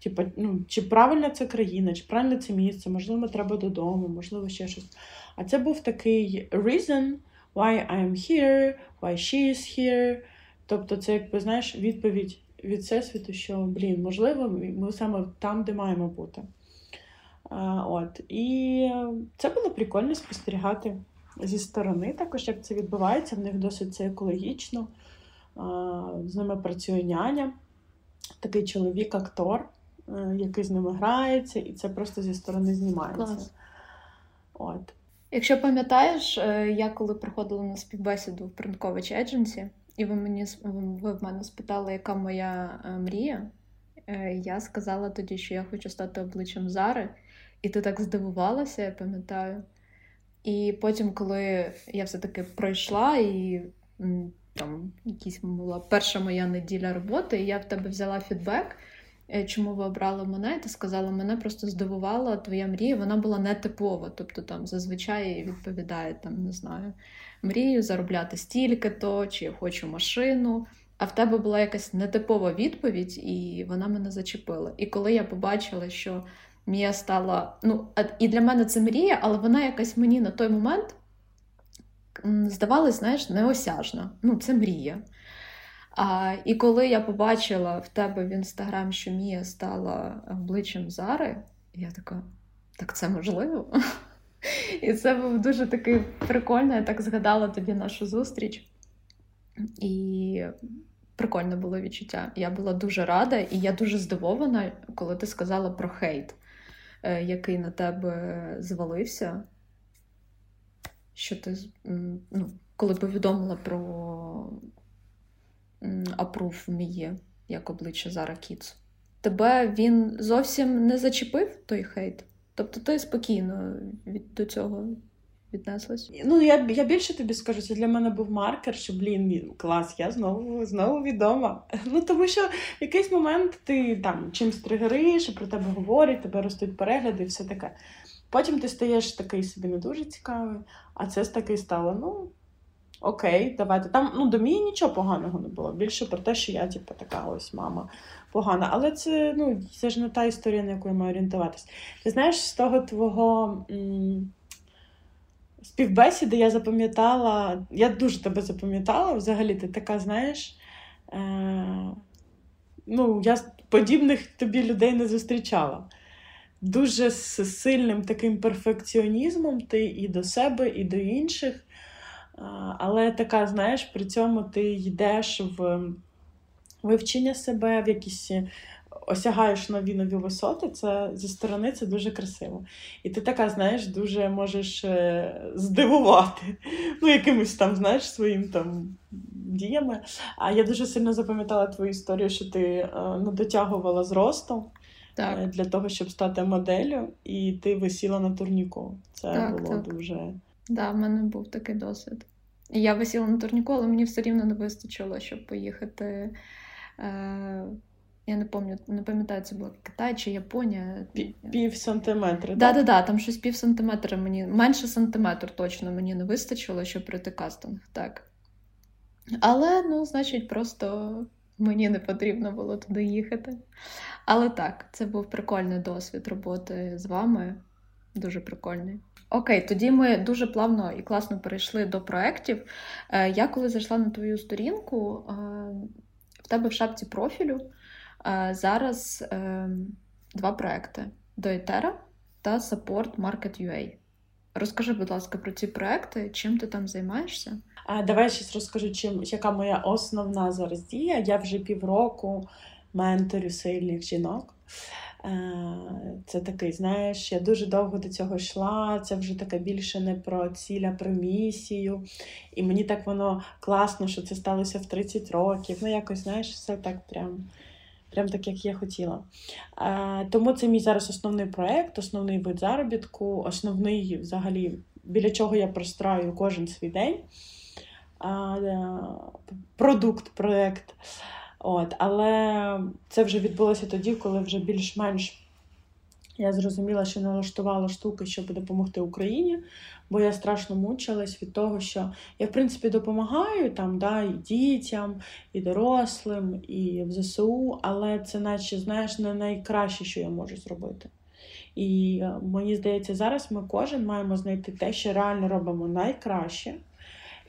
Типа, ну, чи правильна це країна, чи правильне це місце, можливо, треба додому, можливо, ще щось. А це був такий reason why I am here, why she is here. Тобто, це, якби знаєш, відповідь від всесвіту, що, блін, можливо, ми саме там, де маємо бути. А, от. І це було прикольно спостерігати зі сторони, також як це відбувається. В них досить це екологічно. З ними працює няня, такий чоловік-актор. Е, який з ними грається, і це просто зі сторони знімається. Клас. От. Якщо пам'ятаєш, е, я коли приходила на співбесіду в Принткович Едженсі, і ви мені ви в мене спитали, яка моя е, мрія, я сказала тоді, що я хочу стати обличчям Зари, і ти так здивувалася, я пам'ятаю. І потім, коли я все-таки пройшла і там якісь була перша моя неділя роботи, і я в тебе взяла фідбек. Е, чому ви обрали мене, ти сказала, мене просто здивувала твоя мрія, вона була не типова. Тобто там зазвичай відповідає там, не знаю, мрію заробляти стільки-то, чи я хочу машину. А в тебе була якась нетипова відповідь, і вона мене зачепила. І коли я побачила, що Мія стала. Ну, і для мене це мрія, але вона якась мені на той момент здавалась, знаєш, неосяжна. Ну, це мрія. А, І коли я побачила в тебе в інстаграм, що Мія стала обличчям Зари, я така, так це можливо? І це був дуже такий прикольно, я так згадала тоді нашу зустріч. І прикольне було відчуття. Я була дуже рада, і я дуже здивована, коли ти сказала про хейт, е, який на тебе звалився. Що ти ну, коли повідомила про апрув Міє, як обличчя Зара Кіц. Тебе він зовсім не зачепив той хейт? Тобто ти спокійно від до цього віднеслась? Ну, я я більше тобі скажу, це для мене був маркер, що блін, клас, я знову знову відома. Ну тому що в якийсь момент ти там чимсь тригериш, про тебе говорять, тебе ростуть перегляди і все таке. Потім ти стаєш такий собі не дуже цікавий, а це такий стало. Ну, Окей, давайте. Там ну, до мені нічого поганого не було. Більше про те, що я, типу, така ось мама погана. Але це ну, це ж не та історія, на яку я маю орієнтуватись. Ти знаєш, з того твого м- співбесіди я запам'ятала, я дуже тебе запам'ятала. Взагалі, ти така, знаєш, е- ну, я подібних тобі людей не зустрічала. Дуже з сильним таким перфекціонізмом ти і до себе, і до інших. Але така, знаєш, при цьому ти йдеш в вивчення себе, в якісь е, осягаєш нові нові висоти, це зі сторони це дуже красиво. І ти така, знаєш, дуже можеш е, здивувати ну, якимось там, знаєш, своїм там діями. А я дуже сильно запам'ятала твою історію, що ти е, не дотягувала з ростом. Так. Для того, щоб стати моделлю, і ти висіла на турніку. Це так, було так. дуже. Да, в мене був такий досвід. І Я висіла на турніку, але мені все рівно не вистачило, щоб поїхати. Е, Я не пам'ятаю, не пам'ятаю, це було Китай чи Японія. Пів сантиметра. Так, так, так, там щось пів сантиметра мені, менше сантиметр точно мені не вистачило, щоб пройти кастинг. так. Але, ну, значить, просто мені не потрібно було туди їхати. Але так, це був прикольний досвід роботи з вами. Дуже прикольний. Окей, тоді ми дуже плавно і класно перейшли до проєктів. Е, я коли зайшла на твою сторінку, е, в тебе в шапці профілю е, зараз два проекти: Доетера та Support Market UA. Розкажи, будь ласка, про ці проекти, чим ти там займаєшся? А, Давай щось розкажу, чим яка моя основна зараз дія. Я вже півроку менторю сильних жінок. Е, це такий, знаєш, я дуже довго до цього йшла. Це вже таке більше не про ціль, а про місію. І мені так воно класно, що це сталося в 30 років. Ну, якось, знаєш, все так прям прям так, як я хотіла. Е, Тому це мій зараз основний проєкт, основний вид заробітку, основний взагалі, біля чого я простраю кожен свій день. Е, продукт, проєкт. От, Але це вже відбулося тоді, коли вже більш-менш я зрозуміла, що налаштувала штуки, щоб допомогти Україні, бо я страшно мучилась від того, що я, в принципі, допомагаю там, да, і дітям, і дорослим, і в ЗСУ, але це, наче, знаєш, не найкраще, що я можу зробити. І е, мені здається, зараз ми кожен маємо знайти те, що реально робимо найкраще,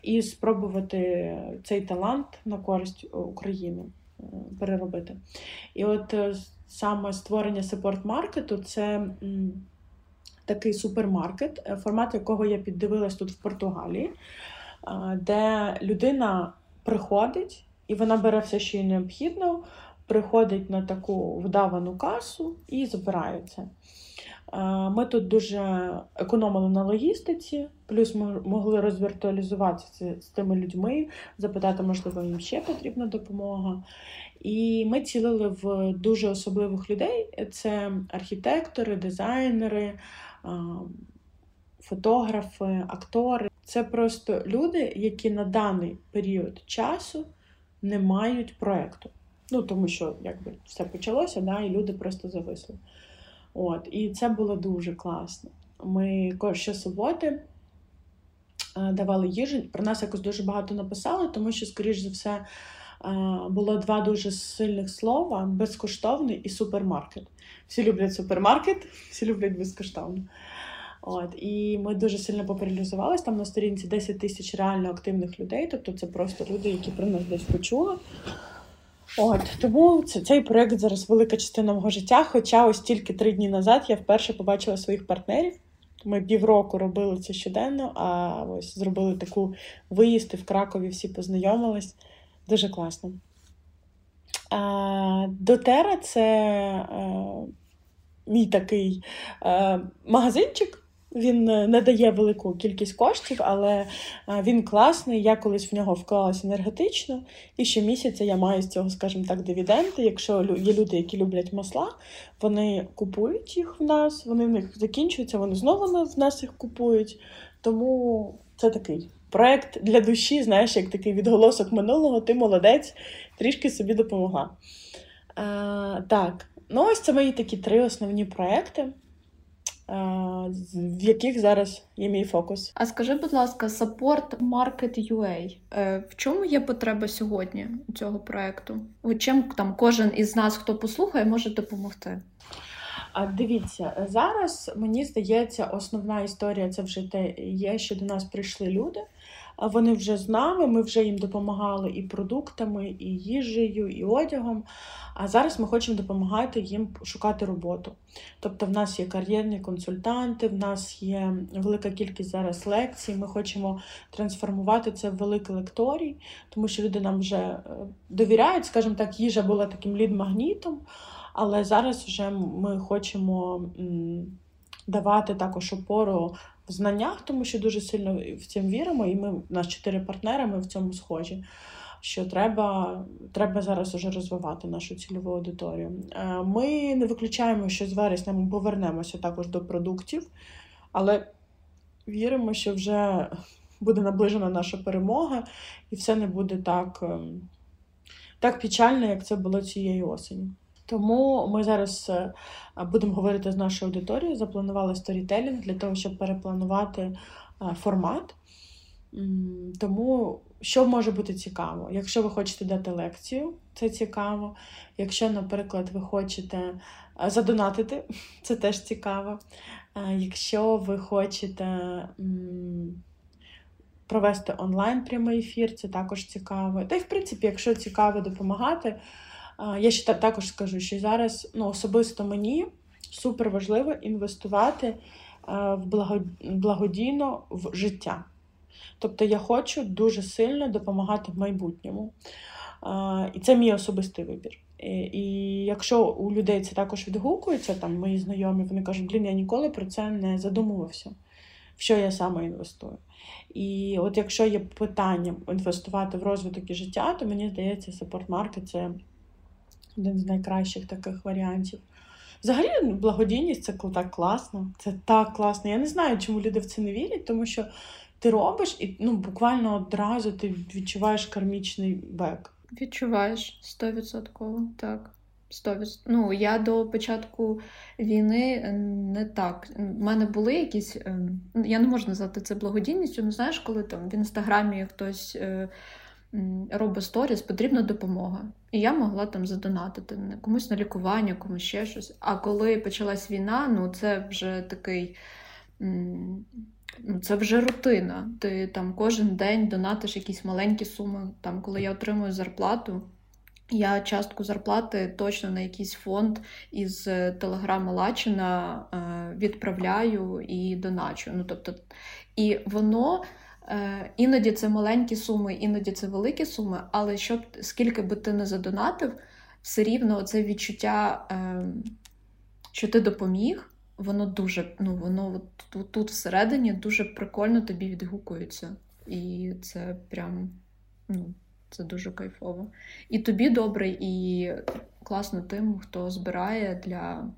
і спробувати цей талант на користь України е, переробити. І от е, саме створення сепорт-маркету це такий супермаркет, е, формат якого я піддивилась тут в Португалії, де людина приходить і вона бере все, що їй необхідно, приходить на таку вдавану касу і забирає. Ми тут дуже економили на логістиці, плюс ми могли розвіртуалізуватися з тими людьми, запитати, можливо, їм ще потрібна допомога. І ми цілили в дуже особливих людей: це архітектори, дизайнери, фотографи, актори. Це просто люди, які на даний період часу не мають проекту. Ну, тому що якби все почалося, да, і люди просто зависли. От, І це було дуже класно. Ми щосуботи давали їжу. Про нас якось дуже багато написали, тому що, скоріш за все, е, було два дуже сильних слова: безкоштовний і супермаркет. Всі люблять супермаркет, всі люблять безкоштовно. От, І ми дуже сильно популяризувалися. Там на сторінці 10 тисяч реально активних людей. Тобто це просто люди, які про нас десь почули. От Тому це, цей проект зараз велика частина мого життя. Хоча ось тільки три дні назад я вперше побачила своїх партнерів. Ми півроку робили це щоденно, а ось зробили таку виїзд і в Кракові всі познайомились. Дуже класно. А, Дотера це а, е, мій такий а, е, магазинчик. Він е, не дає велику кількість коштів, але е, він класний. Я колись в нього вклалася енергетично, і щомісяця я маю з цього, скажімо так, дивіденди. Якщо є люди, які люблять масла, вони купують їх в нас, вони в них закінчуються, вони знову в нас їх купують. Тому це такий проект для душі, знаєш, як такий відголосок минулого, ти молодець, трішки собі допомогла. А, е, Так, ну ось це мої такі три основні проекти в яких зараз є мій фокус. А скажи, будь ласка, Support Market UA. Е, в чому є потреба сьогодні у цього проекту? Чим там кожен із нас, хто послухає, може допомогти? А дивіться, зараз мені здається, основна історія це вже те є, що до нас прийшли люди. Вони вже з нами, ми вже їм допомагали і продуктами, і їжею, і одягом. А зараз ми хочемо допомагати їм шукати роботу. Тобто, в нас є кар'єрні консультанти, в нас є велика кількість зараз лекцій. Ми хочемо трансформувати це в великий лекторій, тому що люди нам вже е, довіряють, скажімо так, їжа була таким лід-магнітом, але зараз вже ми хочемо давати також опору знаннях, тому що дуже сильно в цьому віримо, і ми, нас чотири партнери, ми в цьому схожі. Що треба треба зараз уже розвивати нашу цільову аудиторію. Е, ми не виключаємо, що з вересня ми повернемося також до продуктів, але віримо, що вже буде наближена наша перемога, і все не буде так, ем, так печально, як це було цієї осені. Тому ми зараз е, будемо говорити з нашою аудиторією, запланували сторітелінг для того, щоб перепланувати е, формат. Тому що може бути цікаво? Якщо ви хочете дати лекцію, це цікаво. Якщо, наприклад, ви хочете е, задонатити, це теж цікаво. Якщо ви хочете провести онлайн прямий ефір, це також цікаво. Та й, в принципі, якщо цікаво допомагати. Я ще також скажу, що зараз ну, особисто мені супер важливо інвестувати в благодійно в життя. Тобто я хочу дуже сильно допомагати в майбутньому. І це мій особистий вибір. І якщо у людей це також відгукується, там мої знайомі, вони кажуть, блін, я ніколи про це не задумувався, в що я саме інвестую. І от якщо є питання інвестувати в розвиток і життя, то мені здається, саппорт маркет це один з найкращих таких варіантів. Взагалі, благодійність це так класно. Це так класно. Я не знаю, чому люди в це не вірять, тому що ти робиш і ну, буквально одразу ти відчуваєш кармічний бек. Відчуваєш стовідсотково, так. 100%. Ну, я до початку війни е, не так. У мене були якісь. Е, я не можу назвати це благодійністю, ну знаєш, коли там в інстаграмі хтось е, робить сторіс, потрібна допомога. І я могла там задонатити комусь на лікування, комусь ще щось. А коли почалась війна, ну це вже такий. Це вже рутина. Ти там кожен день донатиш якісь маленькі суми. Там, коли я отримую зарплату, я частку зарплати точно на якийсь фонд із е, телеграми Лачина е, відправляю і доначу. Ну, тобто, І воно іноді це маленькі суми, іноді це великі суми, але щоб скільки би ти не задонатив, все рівно це відчуття, що ти допоміг, воно дуже, ну, воно тут, тут всередині дуже прикольно тобі відгукується. І це прям. ну, це дуже кайфово. І тобі добре, і класно тим, хто збирає для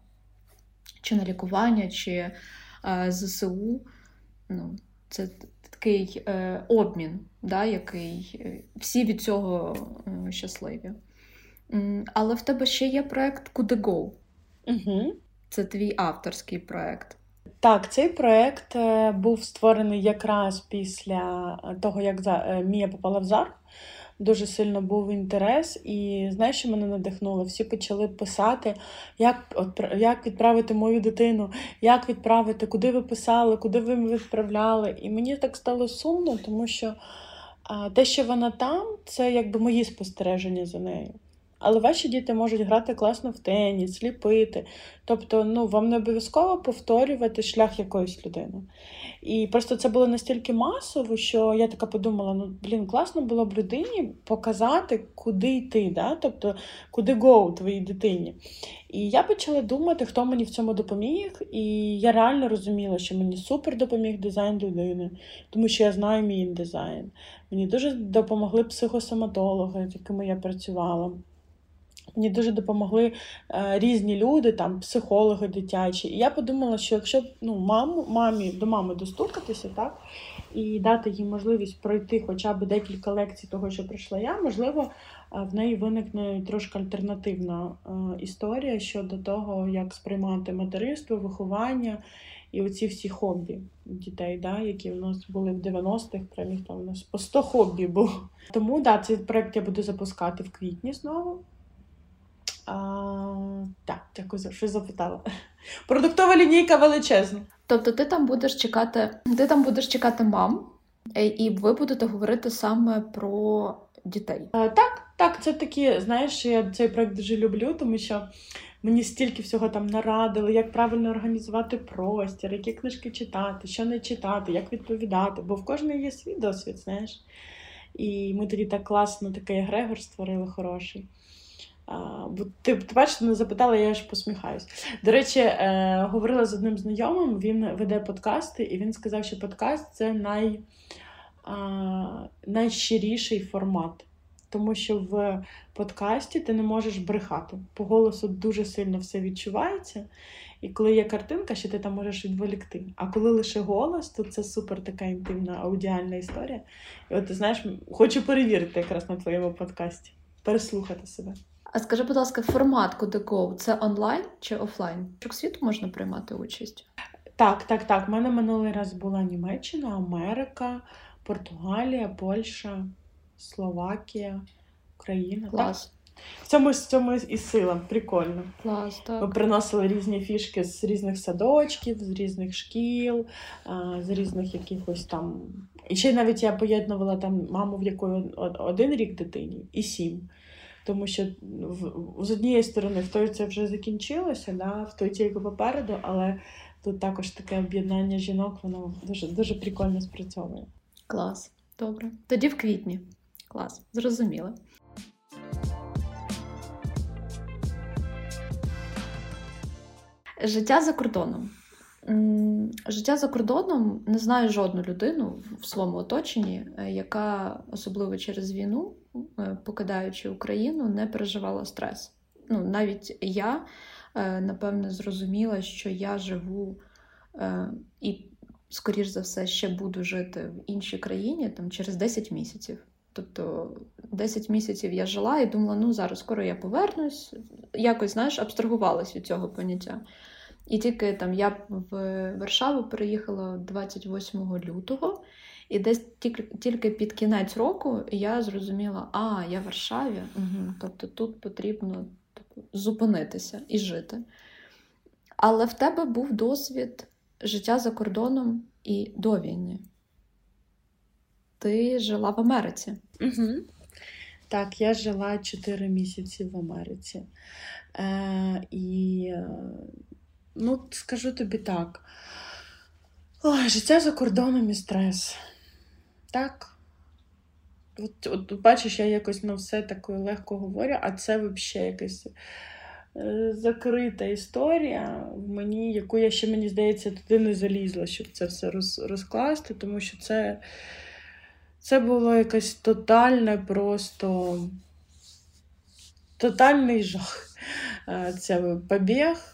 чи на лікування, чи е, ЗСУ. Ну, Це такий е, обмін, да, який е, всі від цього е, щасливі. Але в тебе ще є проект Куди Go. Угу. Це твій авторський проект. Так, цей проект е, був створений якраз після того, як Мія попала в ЗАР дуже сильно був інтерес, і знаєш, що мене надихнуло? Всі почали писати, як як відправити мою дитину, як відправити, куди ви писали, куди ви відправляли. І мені так стало сумно, тому що а, те, що вона там, це якби мої спостереження за нею. Але ваші діти можуть грати класно в теніс, ліпити. Тобто, ну, вам не обов'язково повторювати шлях якоїсь людини. І просто це було настільки масово, що я така подумала: ну, блін, класно було б людині показати, куди йти, да? тобто, куди go твоїй дитині. І я почала думати, хто мені в цьому допоміг. І я реально розуміла, що мені супер допоміг дизайн людини, тому що я знаю мій дизайн. Мені дуже допомогли психосоматологи, з якими я працювала. Мені дуже допомогли е, різні люди, там психологи дитячі. І я подумала, що якщо ну, маму, мамі до мами достукатися, так, і дати їй можливість пройти хоча б декілька лекцій того, що пройшла я, можливо, е, в неї виникне трошки альтернативна е, історія щодо того, як сприймати материнство, виховання і оці всі хобі дітей, да, які в нас були в 90-х, прям там у нас по 100 хобі було. Тому да, цей проект я буду запускати в квітні знову. А, Так, дякую за що запитала. Продуктова лінійка величезна. Тобто, ти там будеш чекати, ти там будеш чекати мам, е, і ви будете говорити саме про дітей. А, Так, так, це такі, знаєш, я цей проект дуже люблю, тому що мені стільки всього там нарадили, як правильно організувати простір, які книжки читати, що не читати, як відповідати, бо в кожної є свій досвід, знаєш. І ми тоді так класно такий егрегор створили хороший. Бо ти, ти бачиш, не запитала, я ж посміхаюсь. До речі, е, говорила з одним знайомим, він веде подкасти, і він сказав, що подкаст це най, е, найщиріший формат. Тому що в подкасті ти не можеш брехати. По голосу дуже сильно все відчувається. І коли є картинка, що ти там можеш відволікти. А коли лише голос, то це супер така інтимна аудіальна історія. І от ти знаєш, хочу перевірити якраз на твоєму подкасті, переслухати себе. А скажи, будь ласка, формат куди – це онлайн чи офлайн? Чок світу можна приймати участь? Так, так, так. У мене минулий раз була Німеччина, Америка, Португалія, Польща, Словакія, Україна. Клас. Так? В цьому в цьому і сила, прикольно. Клас, так. Ми приносили різні фішки з різних садочків, з різних шкіл, з різних якихось там. І ще навіть я поєднувала там маму, в якої один рік дитині, і сім. Тому що з однієї сторони в той це вже закінчилося, да, в той тільки попереду, але тут також таке об'єднання жінок, воно дуже дуже прикольно спрацьовує. Клас, добре. Тоді в квітні. Клас, зрозуміло. Життя за кордоном. Життя за кордоном не знаю жодну людину в своєму оточенні, е, яка особливо через війну, е, покидаючи Україну, не переживала стрес. ну, навіть я, е, напевне, зрозуміла, що я живу і, скоріш за все, ще буду жити в іншій країні там, через 10 місяців. Тобто 10 місяців я жила і думала, ну зараз скоро я повернусь, якось знаєш, абстрагувалась від цього поняття. І тільки там я в Варшаву переїхала 28 лютого, і десь тільки під кінець року я зрозуміла, а я в Варшаві, угу, тобто тут потрібно типу, зупинитися і жити. Але в тебе був досвід життя за кордоном і до війни. Ти жила в Америці. Угу. Так, я жила 4 місяці в Америці. Е, І Ну, скажу тобі так. Ой, життя за кордоном і стрес. Так. От, от бачиш, я якось на все таке легко говорю, а це взагалі якась е, закрита історія мені, яку я ще, мені здається, туди не залізла, щоб це все роз, розкласти, тому що це це було якесь тотальне просто тотальний жах. Е, це побіг.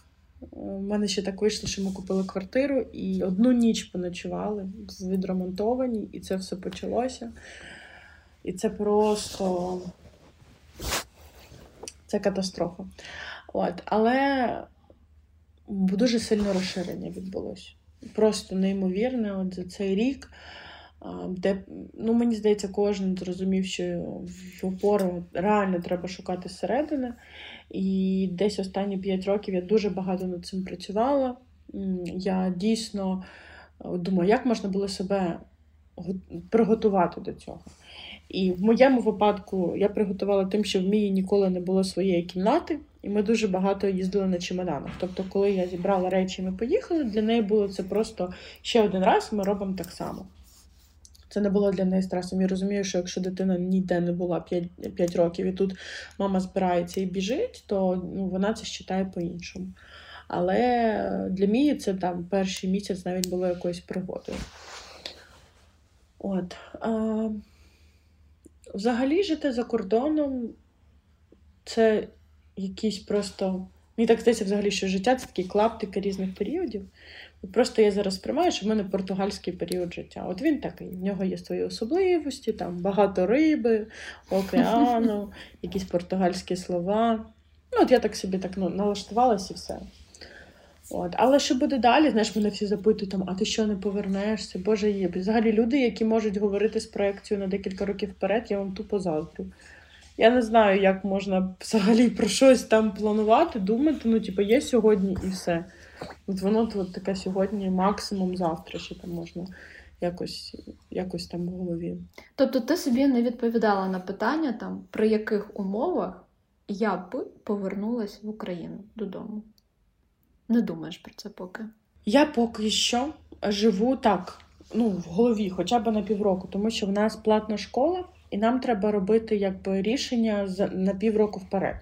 У мене ще так вийшло, що ми купили квартиру і одну ніч поночували, відремонтовані, і це все почалося. І це просто це катастрофа. От. Але дуже сильне розширення відбулося. Просто неймовірне от за цей рік, де, ну, мені здається, кожен зрозумів, що в опору реально треба шукати зсередини. І десь останні 5 років я дуже багато над цим працювала. Я дійсно е, думаю, як можна було себе приготувати до цього. І в моєму випадку я приготувала тим, що в мії ніколи не було своєї кімнати, і ми дуже багато їздили на чемоданах. Тобто, коли я зібрала речі, ми поїхали, для неї було це просто ще один раз, ми робимо так само. Це не було для неї стресом. Я розумію, що якщо дитина ніде не була 5 5 років, і тут мама збирається і біжить, то ну, вона це вважає по-іншому. Але для Мії це там перший місяць навіть було якоюсь пригодою. От. А, Взагалі жити за кордоном це якийсь просто. Мені так здається, взагалі, що життя це такі клаптики різних періодів. Просто я зараз сприймаю, що в мене португальський період життя. От він такий, в нього є свої особливості, там багато риби, океану, якісь португальські слова. Ну, от я так собі так ну, налаштувалася і все. От. Але що буде далі? Знаєш, мене всі запитують, там, а ти що не повернешся? Боже є. Взагалі люди, які можуть говорити з проекцією на декілька років вперед, я вам тупо заздрю. Я не знаю, як можна взагалі про щось там планувати, думати. Ну, типу, є сьогодні і все. От воно от таке сьогодні, максимум завтра, що там можна якось якось там в голові. Тобто ти собі не відповідала на питання, там, при яких умовах я б повернулася в Україну додому? Не думаєш про це поки? Я поки що живу так, ну, в голові, хоча б на півроку, тому що в нас платна школа, і нам треба робити якби рішення на півроку вперед.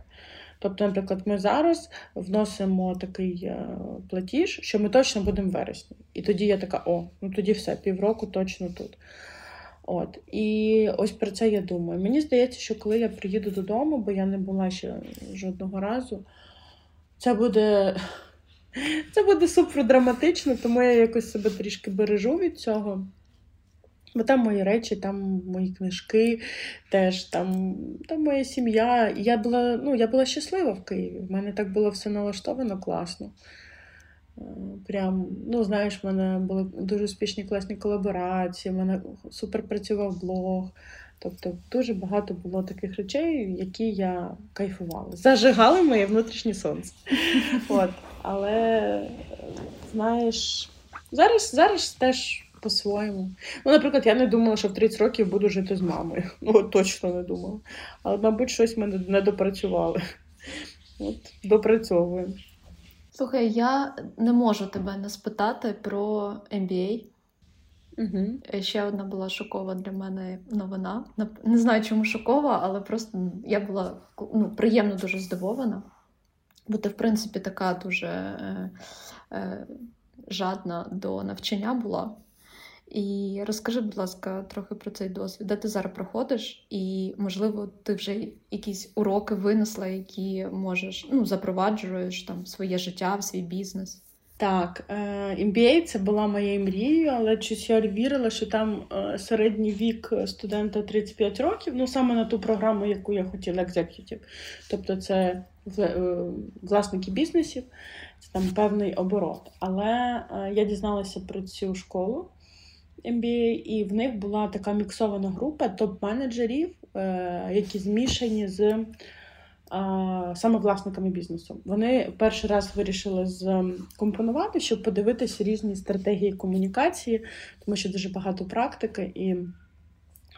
Тобто, наприклад, ми зараз вносимо такий е, платіж, що ми точно будемо в вересні. І тоді я така: о, ну тоді все, півроку точно тут. От. І ось про це я думаю. Мені здається, що коли я приїду додому, бо я не була ще жодного разу, це буде. Це буде супер драматично, тому я якось себе трішки бережу від цього. Бо там мої речі, там мої книжки, теж там там моя сім'я. Я була ну, я була щаслива в Києві. В мене так було все налаштовано класно. Е, прям, ну, знаєш, в мене були дуже успішні класні колаборації, в мене супер працював блог. Тобто дуже багато було таких речей, які я кайфувала. Зажигали моє внутрішнє сонце. От. Але знаєш, зараз, зараз теж по-своєму. Ну, наприклад, я не думала, що в 30 років буду жити з мамою. Ну, точно не думала. Але, мабуть, щось ми не допрацювали. От, Допрацьовуємо. Слухай, я не можу тебе не спитати про MBA. Угу. Ще одна була шокова для мене новина. Не знаю, чому шокова, але просто я була ну, приємно дуже здивована. Бо ти, в принципі, така дуже е, е, жадна до навчання була. І розкажи, будь ласка, трохи про цей досвід, де ти зараз проходиш, і, можливо, ти вже якісь уроки винесла, які можеш ну, запроваджуєш там своє життя, в свій бізнес. Так, е, MBA це була моєю мрією, але щось я вірила, що там е, середній вік студента 35 років, ну саме на ту програму, яку я хотіла, executive. Тобто це е, власники бізнесів, це там певний оборот. Але я дізналася про цю школу MBA, і в них була така міксована група топ-менеджерів, які змішані з саме власниками бізнесу. Вони перший раз вирішили скомпонувати, щоб подивитися різні стратегії комунікації, тому що дуже багато практики, і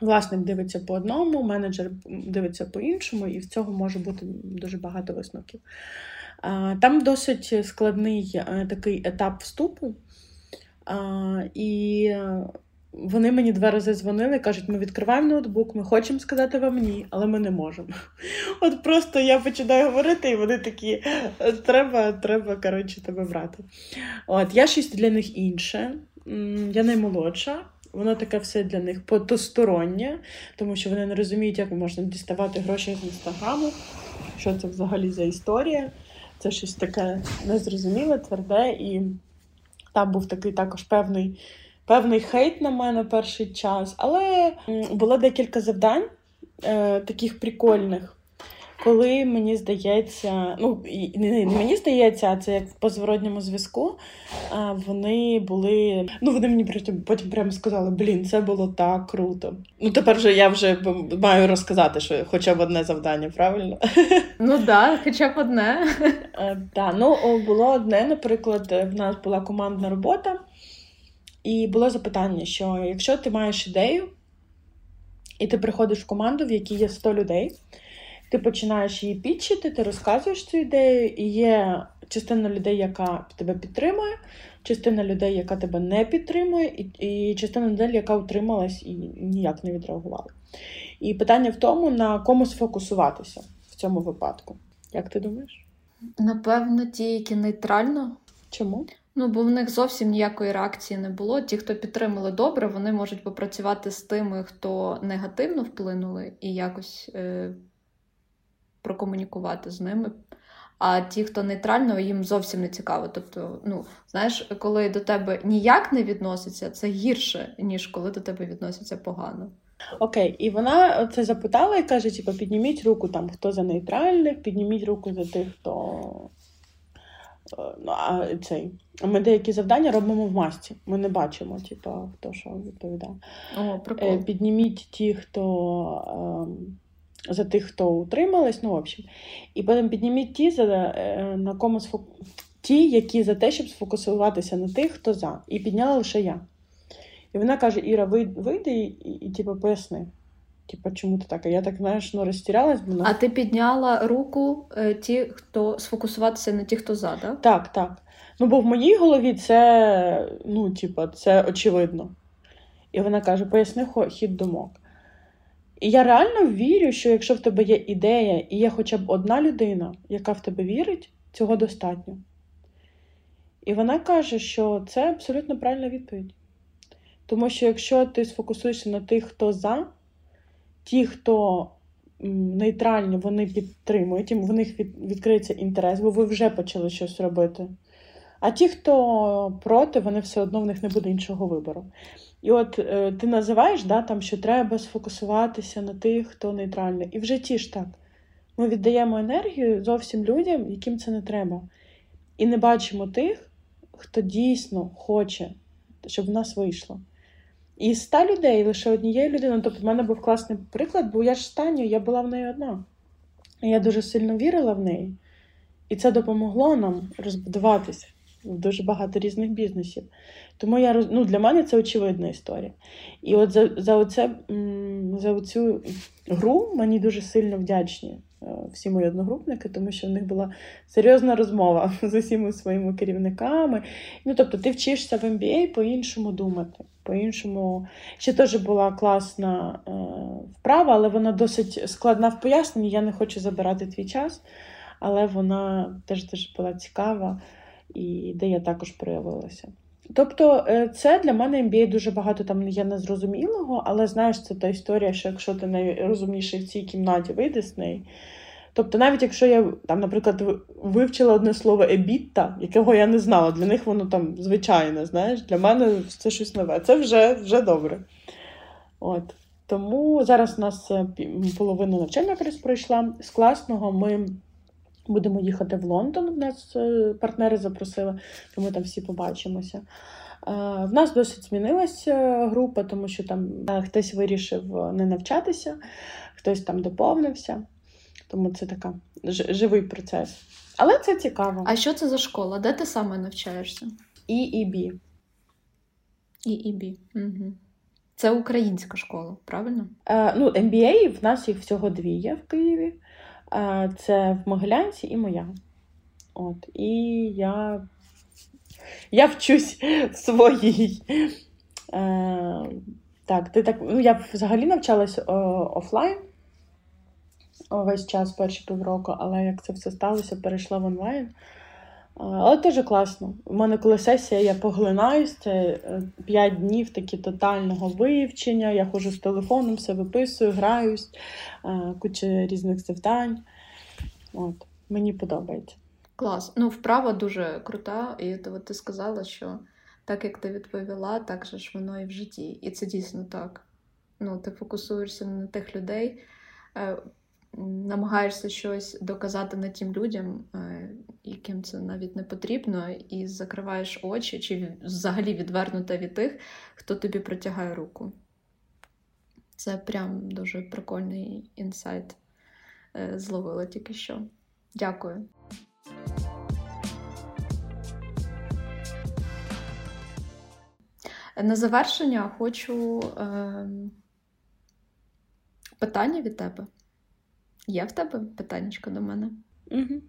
власник дивиться по одному, менеджер дивиться по іншому, і в цього може бути дуже багато висновків. Там досить складний е, такий етап вступу. І вони мені два рази дзвонили кажуть, ми відкриваємо ноутбук, ми хочемо сказати вам ні, але ми не можемо. От просто я починаю говорити, і вони такі: треба, треба, коротше, тебе брати. От, Я щось для них інше, я наймолодша. Воно таке все для них потустороннє, тому що вони не розуміють, як можна діставати гроші з інстаграму, що це взагалі за історія. Це щось таке незрозуміле, тверде, і там був такий також певний певний хейт на мене перший час, але було декілька завдань е, таких прикольних. Коли мені здається, ну не мені здається, а це як по зворотньому зв'язку. Вони були. Ну вони мені потім потім прямо сказали: блін, це було так круто. Ну тепер вже я вже маю розказати, що хоча б одне завдання, правильно? Ну так, да, хоча б одне. Так, ну було одне, наприклад, в нас була командна робота. І було запитання, що якщо ти маєш ідею, і ти приходиш в команду, в якій є 100 людей, ти починаєш її підчити, ти розказуєш цю ідею, і є частина людей, яка тебе підтримує, частина людей, яка тебе не підтримує, і і частина людей, яка утрималась і ніяк не відреагувала. І питання в тому, на кому сфокусуватися в цьому випадку. Як ти думаєш? Напевно, ті, які нейтрально. Чому? Ну, бо в них зовсім ніякої реакції не було. Ті, хто підтримали добре, вони можуть попрацювати з тими, хто негативно вплинули, і якось е, прокомунікувати з ними. А ті, хто нейтрально, їм зовсім не цікаво. Тобто, ну, знаєш, коли до тебе ніяк не відноситься, це гірше, ніж коли до тебе відносяться погано. Окей, і вона це запитала і каже: типу, підніміть руку там, хто за нейтральних, підніміть руку за тих, хто Е, ну, а цей. Ми деякі завдання робимо в масці. Ми не бачимо, типу, хто що відповідає. О, прикол. Підніміть ті, хто ем, за тих, хто утримались, ну, в общем. І потім підніміть ті, за, е, на кому сфок... ті, які за те, щоб сфокусуватися на тих, хто за. І підняла лише я. І вона каже: Іра, вийди і, і, і типу, поясни. Типа, чому ти так? А я так, знаєш, ну розтірялась. Бо... А ти підняла руку е, ті, хто сфокусуватися на ті, хто за, так? Так, так. Ну, бо в моїй голові це, ну, типа, це очевидно. І вона каже: поясни хід думок. І я реально вірю, що якщо в тебе є ідея і є хоча б одна людина, яка в тебе вірить, цього достатньо. І вона каже, що це абсолютно правильна відповідь. Тому що якщо ти сфокусуєшся на тих, хто за. Ті, хто нейтральні, вони підтримують, в них відкриється інтерес, бо ви вже почали щось робити. А ті, хто проти, вони все одно в них не буде іншого вибору. І от е, ти називаєш, да, там, що треба сфокусуватися на тих, хто нейтральний. І в житті ж так. Ми віддаємо енергію зовсім людям, яким це не треба. І не бачимо тих, хто дійсно хоче, щоб в нас вийшло. І ста людей лише однією людиною. Тобто, в мене був класний приклад, бо я ж станю, я була в неї одна. І я дуже сильно вірила в неї. І це допомогло нам розбудуватися дуже багато різних бізнесів. Тому я ну, для мене це очевидна історія. І от за за, оце, за цю гру мені дуже сильно вдячні е, всі мої одногрупники, тому що в них була серйозна розмова з усіма своїми керівниками. Ну, Тобто, ти вчишся в MBA по-іншому думати. По-іншому, ще теж була класна е, вправа, але вона досить складна в поясненні. Я не хочу забирати твій час, але вона теж теж була цікава і де я також проявилася. Тобто, е, це для мене MBA дуже багато там є незрозумілого, але знаєш, це та історія, що якщо ти найрозумніший в цій кімнаті, вийде з неї. Тобто, навіть якщо я там, наприклад, вивчила одне слово ебітта, якого я не знала, для них воно там звичайне, знаєш, для мене це щось нове. Це вже вже добре. От. Тому зараз у нас е, половина навчання пройшла з класного. Ми будемо їхати в Лондон. У нас е, партнери запросили, то ми там всі побачимося. Е, в нас досить змінилася група, тому що там хтось вирішив не навчатися, хтось там доповнився. Тому це така живий процес. Але це цікаво. А що це за школа? Де ти саме навчаєшся? EEB. EEB. Угу. Це українська школа, правильно? Е, ну, MBA в нас їх всього дві є в Києві. Це в Могилянці і моя. От. І я я вчусь в своїй. Е, Так, ти так, ну я взагалі навчалась офлайн весь час, перші півроку, але як це все сталося, перейшла в онлайн. Але теж класно. У мене коли сесія, я поглинаюсь, це 5 е, днів такі тотального вивчення. Я ходжу з телефоном, все виписую, граюсь, е, куча різних завдань. От, Мені подобається. Клас. Ну, вправа дуже крута, і от ти сказала, що так як ти відповіла, так же ж воно і в житті. І це дійсно так. Ну, Ти фокусуєшся на тих людей. Намагаєшся щось доказати на тим людям, е, яким це навіть не потрібно, і закриваєш очі, чи взагалі відвернута від тих, хто тобі протягає руку. Це прям дуже прикольний інсайт. Е, зловила тільки що. Дякую. На завершення хочу е, питання від тебе. Є в тебе питання до мене? Угу.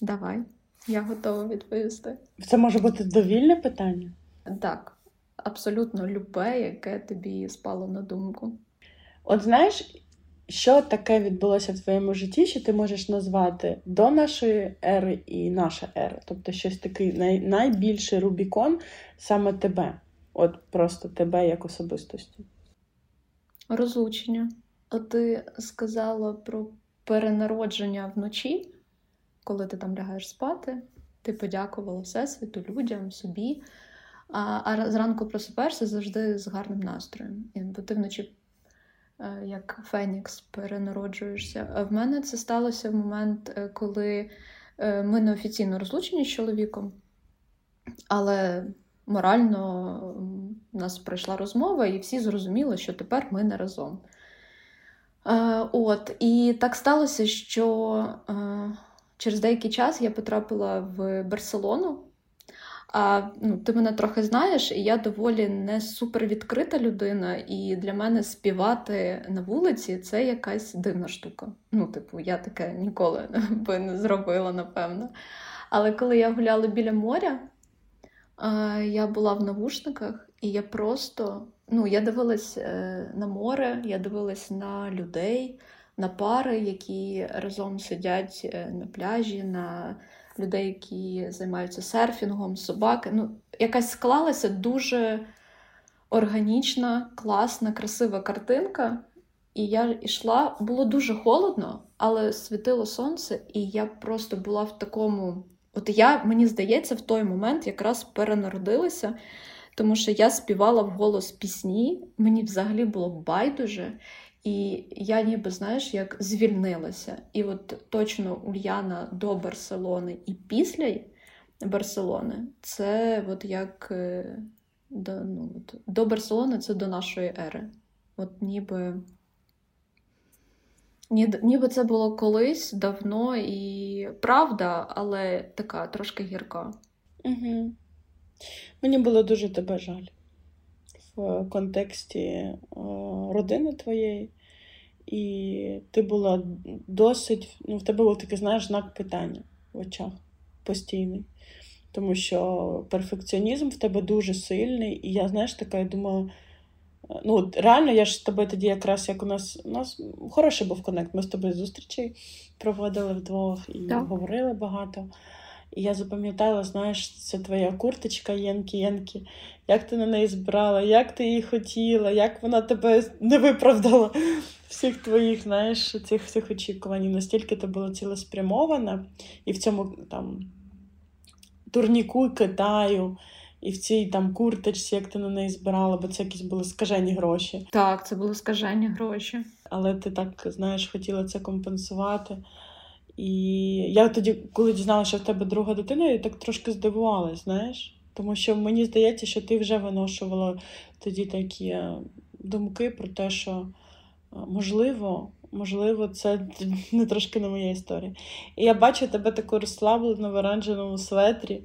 Давай, я готова відповісти. Це може бути довільне питання? Так, абсолютно любе, яке тобі спало на думку. От знаєш, що таке відбулося в твоєму житті, що ти можеш назвати до нашої ери і наша ера? Тобто щось такий най... найбільший Рубікон саме тебе, от просто тебе як особистості? Розлучення. От ти сказала про перенародження вночі, коли ти там лягаєш спати, ти подякувала Всесвіту, людям, собі. А а зранку просипаєшся завжди з гарним настроєм. Бо ти вночі, е, як Фенікс, перенароджуєшся. В мене це сталося в момент, е, коли е, ми неофіційно розлучені з чоловіком, але морально у нас пройшла розмова, і всі зрозуміли, що тепер ми не разом. Е, от, І так сталося, що е, через деякий час я потрапила в Барселону. А ну, ти мене трохи знаєш, і я доволі не супервідкрита людина, і для мене співати на вулиці це якась дивна штука. Ну, типу, я таке ніколи би не зробила, напевно. Але коли я гуляла біля моря, е, я була в навушниках, і я просто ну, я дивилась е, на море, я дивилась на людей, на пари, які разом сидять е, на пляжі, на людей, які займаються серфінгом, собаки. Ну, Якась склалася дуже органічна, класна, красива картинка. І я йшла, було дуже холодно, але світило сонце, і я просто була в такому. От я, мені здається, в той момент якраз перенародилася тому що я співала в голос пісні, мені взагалі було байдуже. І я ніби, знаєш, як звільнилася. І от точно Ульяна до Барселони і після Барселони це от як е, до ну, от, до Барселони це до нашої ери. От ніби ніби це було колись давно і правда, але така трошки гірка. Угу. Мені було дуже тебе жаль в контексті е, родини твоєї. І ти була досить, ну, в тебе був такий, знаєш, знак питання в очах постійний. Тому що перфекціонізм в тебе дуже сильний. І я, знаєш, така, я думала, е, ну, реально, я ж з тобою тоді якраз як у нас у нас хороший був конект. Ми з тобою зустрічі проводили вдвох і так. говорили багато. І я запам'ятала, знаєш, це твоя курточка Єнкі-Єнкі, як ти на неї збирала, як ти її хотіла, як вона тебе не виправдала всіх твоїх, знаєш, цих всіх очікувань. Настільки ти була цілеспрямована, і в цьому там турніку Китаю. І в цій там курточці, як ти на неї збирала, бо це якісь були скажені гроші. Так, це були скажені гроші. Але ти так, знаєш, хотіла це компенсувати. І я тоді, коли дізналася, що в тебе друга дитина, я так трошки здивувалась, знаєш. Тому що мені здається, що ти вже виношувала тоді такі е, думки про те, що е, можливо, можливо, це не трошки не моя історія. І я бачу тебе таку розслаблену в оранжевому светрі.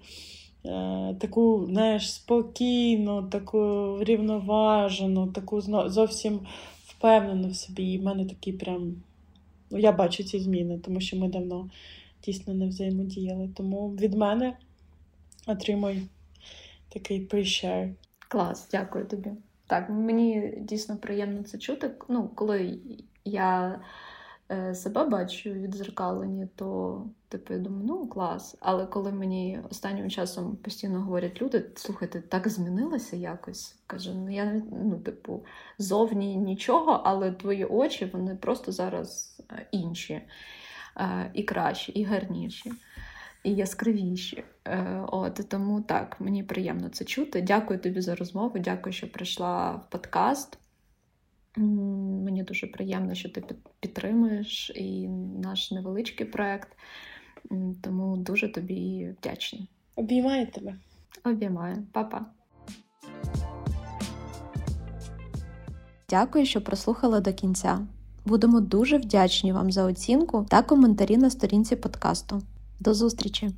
Е, таку, знаєш, спокійну, таку рівноважену, таку зовсім впевнену в собі. І в мене такий прям. Ну, я бачу ці зміни, тому що ми давно дійсно не взаємодіяли. Тому від мене отримуй такий pre-share. Клас, дякую тобі. Так, мені дійсно приємно це чути. Ну, коли я себе бачу відзеркалені, то типу я думаю, ну клас. Але коли мені останнім часом постійно говорять люди, слухайте, так змінилося якось. Каже, ну я ну, типу, зовні нічого, але твої очі вони просто зараз е, інші, е, і кращі, і гарніші. І яскравіші. От Тому так, мені приємно це чути. Дякую тобі за розмову. Дякую, що прийшла в подкаст. Мені дуже приємно, що ти підтримуєш і наш невеличкий проект, тому дуже тобі вдячна. Обіймаю тебе. Обіймаю, Па-па. Дякую, що прослухали до кінця. Будемо дуже вдячні вам за оцінку та коментарі на сторінці подкасту. До зустрічі!